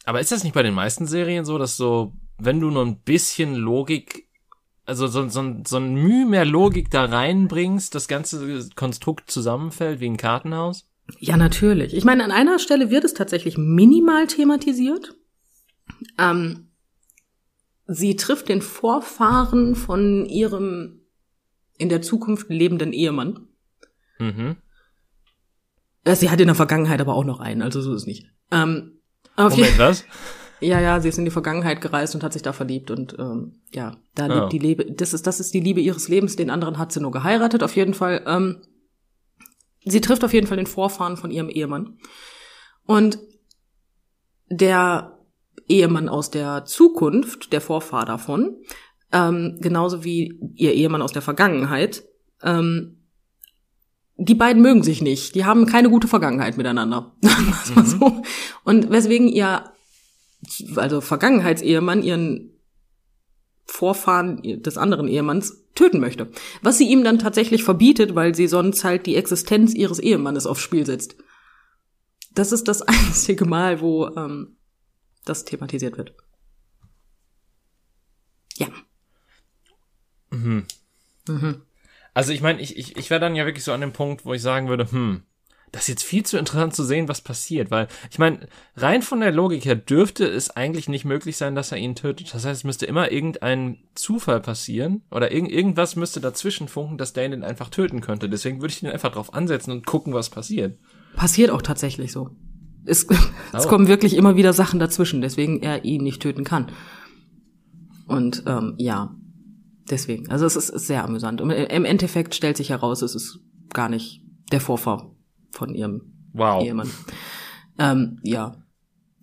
Aber ist das nicht bei den meisten Serien so, dass so, wenn du nur ein bisschen Logik, also so, so, so ein Mühe mehr Logik da reinbringst, das ganze Konstrukt zusammenfällt wie ein Kartenhaus? Ja, natürlich. Ich meine, an einer Stelle wird es tatsächlich minimal thematisiert. Ähm, sie trifft den Vorfahren von ihrem in der Zukunft lebenden Ehemann. Mhm. Äh, Sie hat in der Vergangenheit aber auch noch einen, also so ist es nicht. Ähm, Moment, was? Ja, ja, sie ist in die Vergangenheit gereist und hat sich da verliebt und ähm, ja, da Ah. lebt die Liebe. Das ist das ist die Liebe ihres Lebens. Den anderen hat sie nur geheiratet. Auf jeden Fall. Ähm, sie trifft auf jeden Fall den Vorfahren von ihrem Ehemann und der Ehemann aus der Zukunft, der Vorfahr davon, ähm, genauso wie ihr Ehemann aus der Vergangenheit. Ähm, die beiden mögen sich nicht. Die haben keine gute Vergangenheit miteinander. Mal so. Und weswegen ihr also Vergangenheitsehemann ihren Vorfahren des anderen Ehemanns töten möchte. Was sie ihm dann tatsächlich verbietet, weil sie sonst halt die Existenz ihres Ehemannes aufs Spiel setzt. Das ist das einzige Mal, wo ähm, das thematisiert wird. Ja. Mhm. Mhm. Also ich meine, ich, ich, ich wäre dann ja wirklich so an dem Punkt, wo ich sagen würde, hm, das ist jetzt viel zu interessant zu sehen, was passiert, weil ich meine, rein von der Logik her dürfte es eigentlich nicht möglich sein, dass er ihn tötet. Das heißt, es müsste immer irgendein Zufall passieren oder irgend, irgendwas müsste dazwischen funken, dass der ihn einfach töten könnte. Deswegen würde ich ihn einfach drauf ansetzen und gucken, was passiert. Passiert auch tatsächlich so. Es, es Oh. kommen wirklich immer wieder Sachen dazwischen, deswegen er ihn nicht töten kann. Und ähm, ja, deswegen. Also es ist, ist sehr amüsant. Und im Endeffekt stellt sich heraus, es ist gar nicht der Vorfahr von ihrem Wow. Ehemann. Ähm, ja.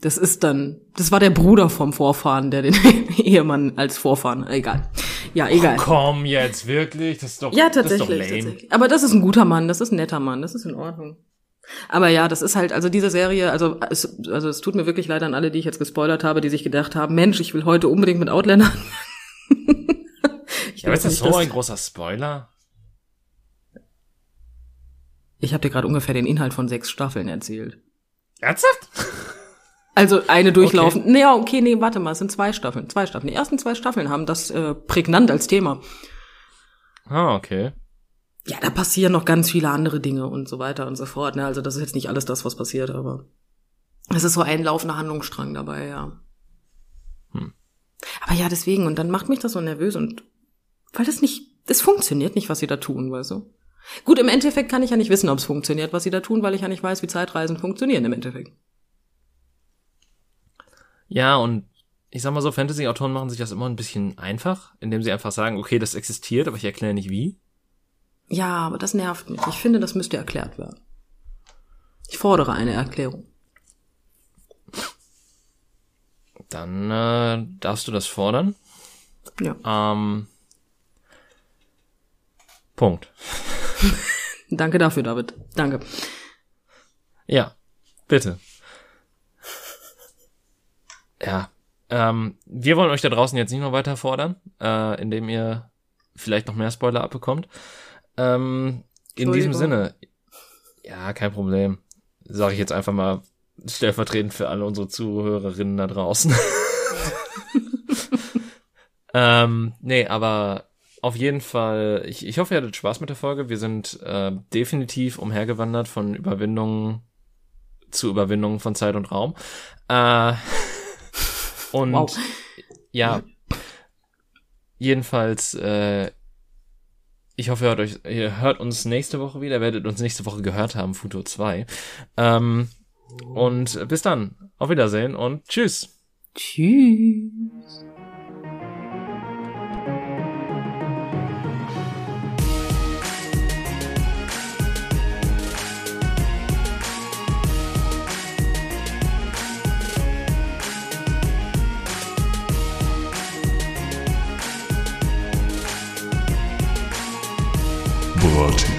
Das ist dann, das war der Bruder vom Vorfahren, der den Ehemann als Vorfahren, egal. Ja, egal. Komm jetzt, wirklich? Das ist doch, Ja, das ist doch tatsächlich, lame. tatsächlich. Aber das ist ein guter Mann, das ist ein netter Mann, das ist in Ordnung. Aber ja, das ist halt, also diese Serie, also es, also es tut mir wirklich leid an alle, die ich jetzt gespoilert habe, die sich gedacht haben, Mensch, ich will heute unbedingt mit Outlander. ich Ja, aber ist das so dass- ein großer Spoiler? Ich habe dir gerade ungefähr den Inhalt von sechs Staffeln erzählt. Ernsthaft? Also eine durchlaufen. Nee, ja, okay, nee, warte mal, es sind zwei Staffeln. Zwei Staffeln. Die ersten zwei Staffeln haben das äh, prägnant als Thema. Ah, okay. Ja, da passieren noch ganz viele andere Dinge und so weiter und so fort. Ne? Also das ist jetzt nicht alles das, was passiert, aber es ist so ein laufender Handlungsstrang dabei, ja. Hm. Aber ja, deswegen, und dann macht mich das so nervös und weil das nicht, es funktioniert nicht, was sie da tun, weißt du? Gut, im Endeffekt kann ich ja nicht wissen, ob es funktioniert, was sie da tun, weil ich ja nicht weiß, wie Zeitreisen funktionieren im Endeffekt. Ja, und ich sag mal so, Fantasy-Autoren machen sich das immer ein bisschen einfach, indem sie einfach sagen, okay, das existiert, aber ich erkläre nicht wie. Ja, aber das nervt mich. Ich finde, das müsste erklärt werden. Ich fordere eine Erklärung. Dann äh, darfst du das fordern. Ja. Ähm, Punkt. Danke dafür, David. Danke. Ja, bitte. Ja, ähm, wir wollen euch da draußen jetzt nicht noch weiter fordern, äh, indem ihr vielleicht noch mehr Spoiler abbekommt. Ähm, in diesem. Sinne, ja, kein Problem. Sage ich jetzt einfach mal stellvertretend für alle unsere Zuhörerinnen da draußen. ähm, nee, aber auf jeden Fall, ich, ich hoffe, ihr hattet Spaß mit der Folge. Wir sind äh, definitiv umhergewandert von Überwindungen zu Überwindungen von Zeit und Raum. Äh, und wow. ja, jedenfalls, äh, ich hoffe, ihr hört, euch, ihr hört uns nächste Woche wieder, werdet uns nächste Woche gehört haben, Futur 2. Ähm, und bis dann. Auf Wiedersehen und tschüss. Tschüss. world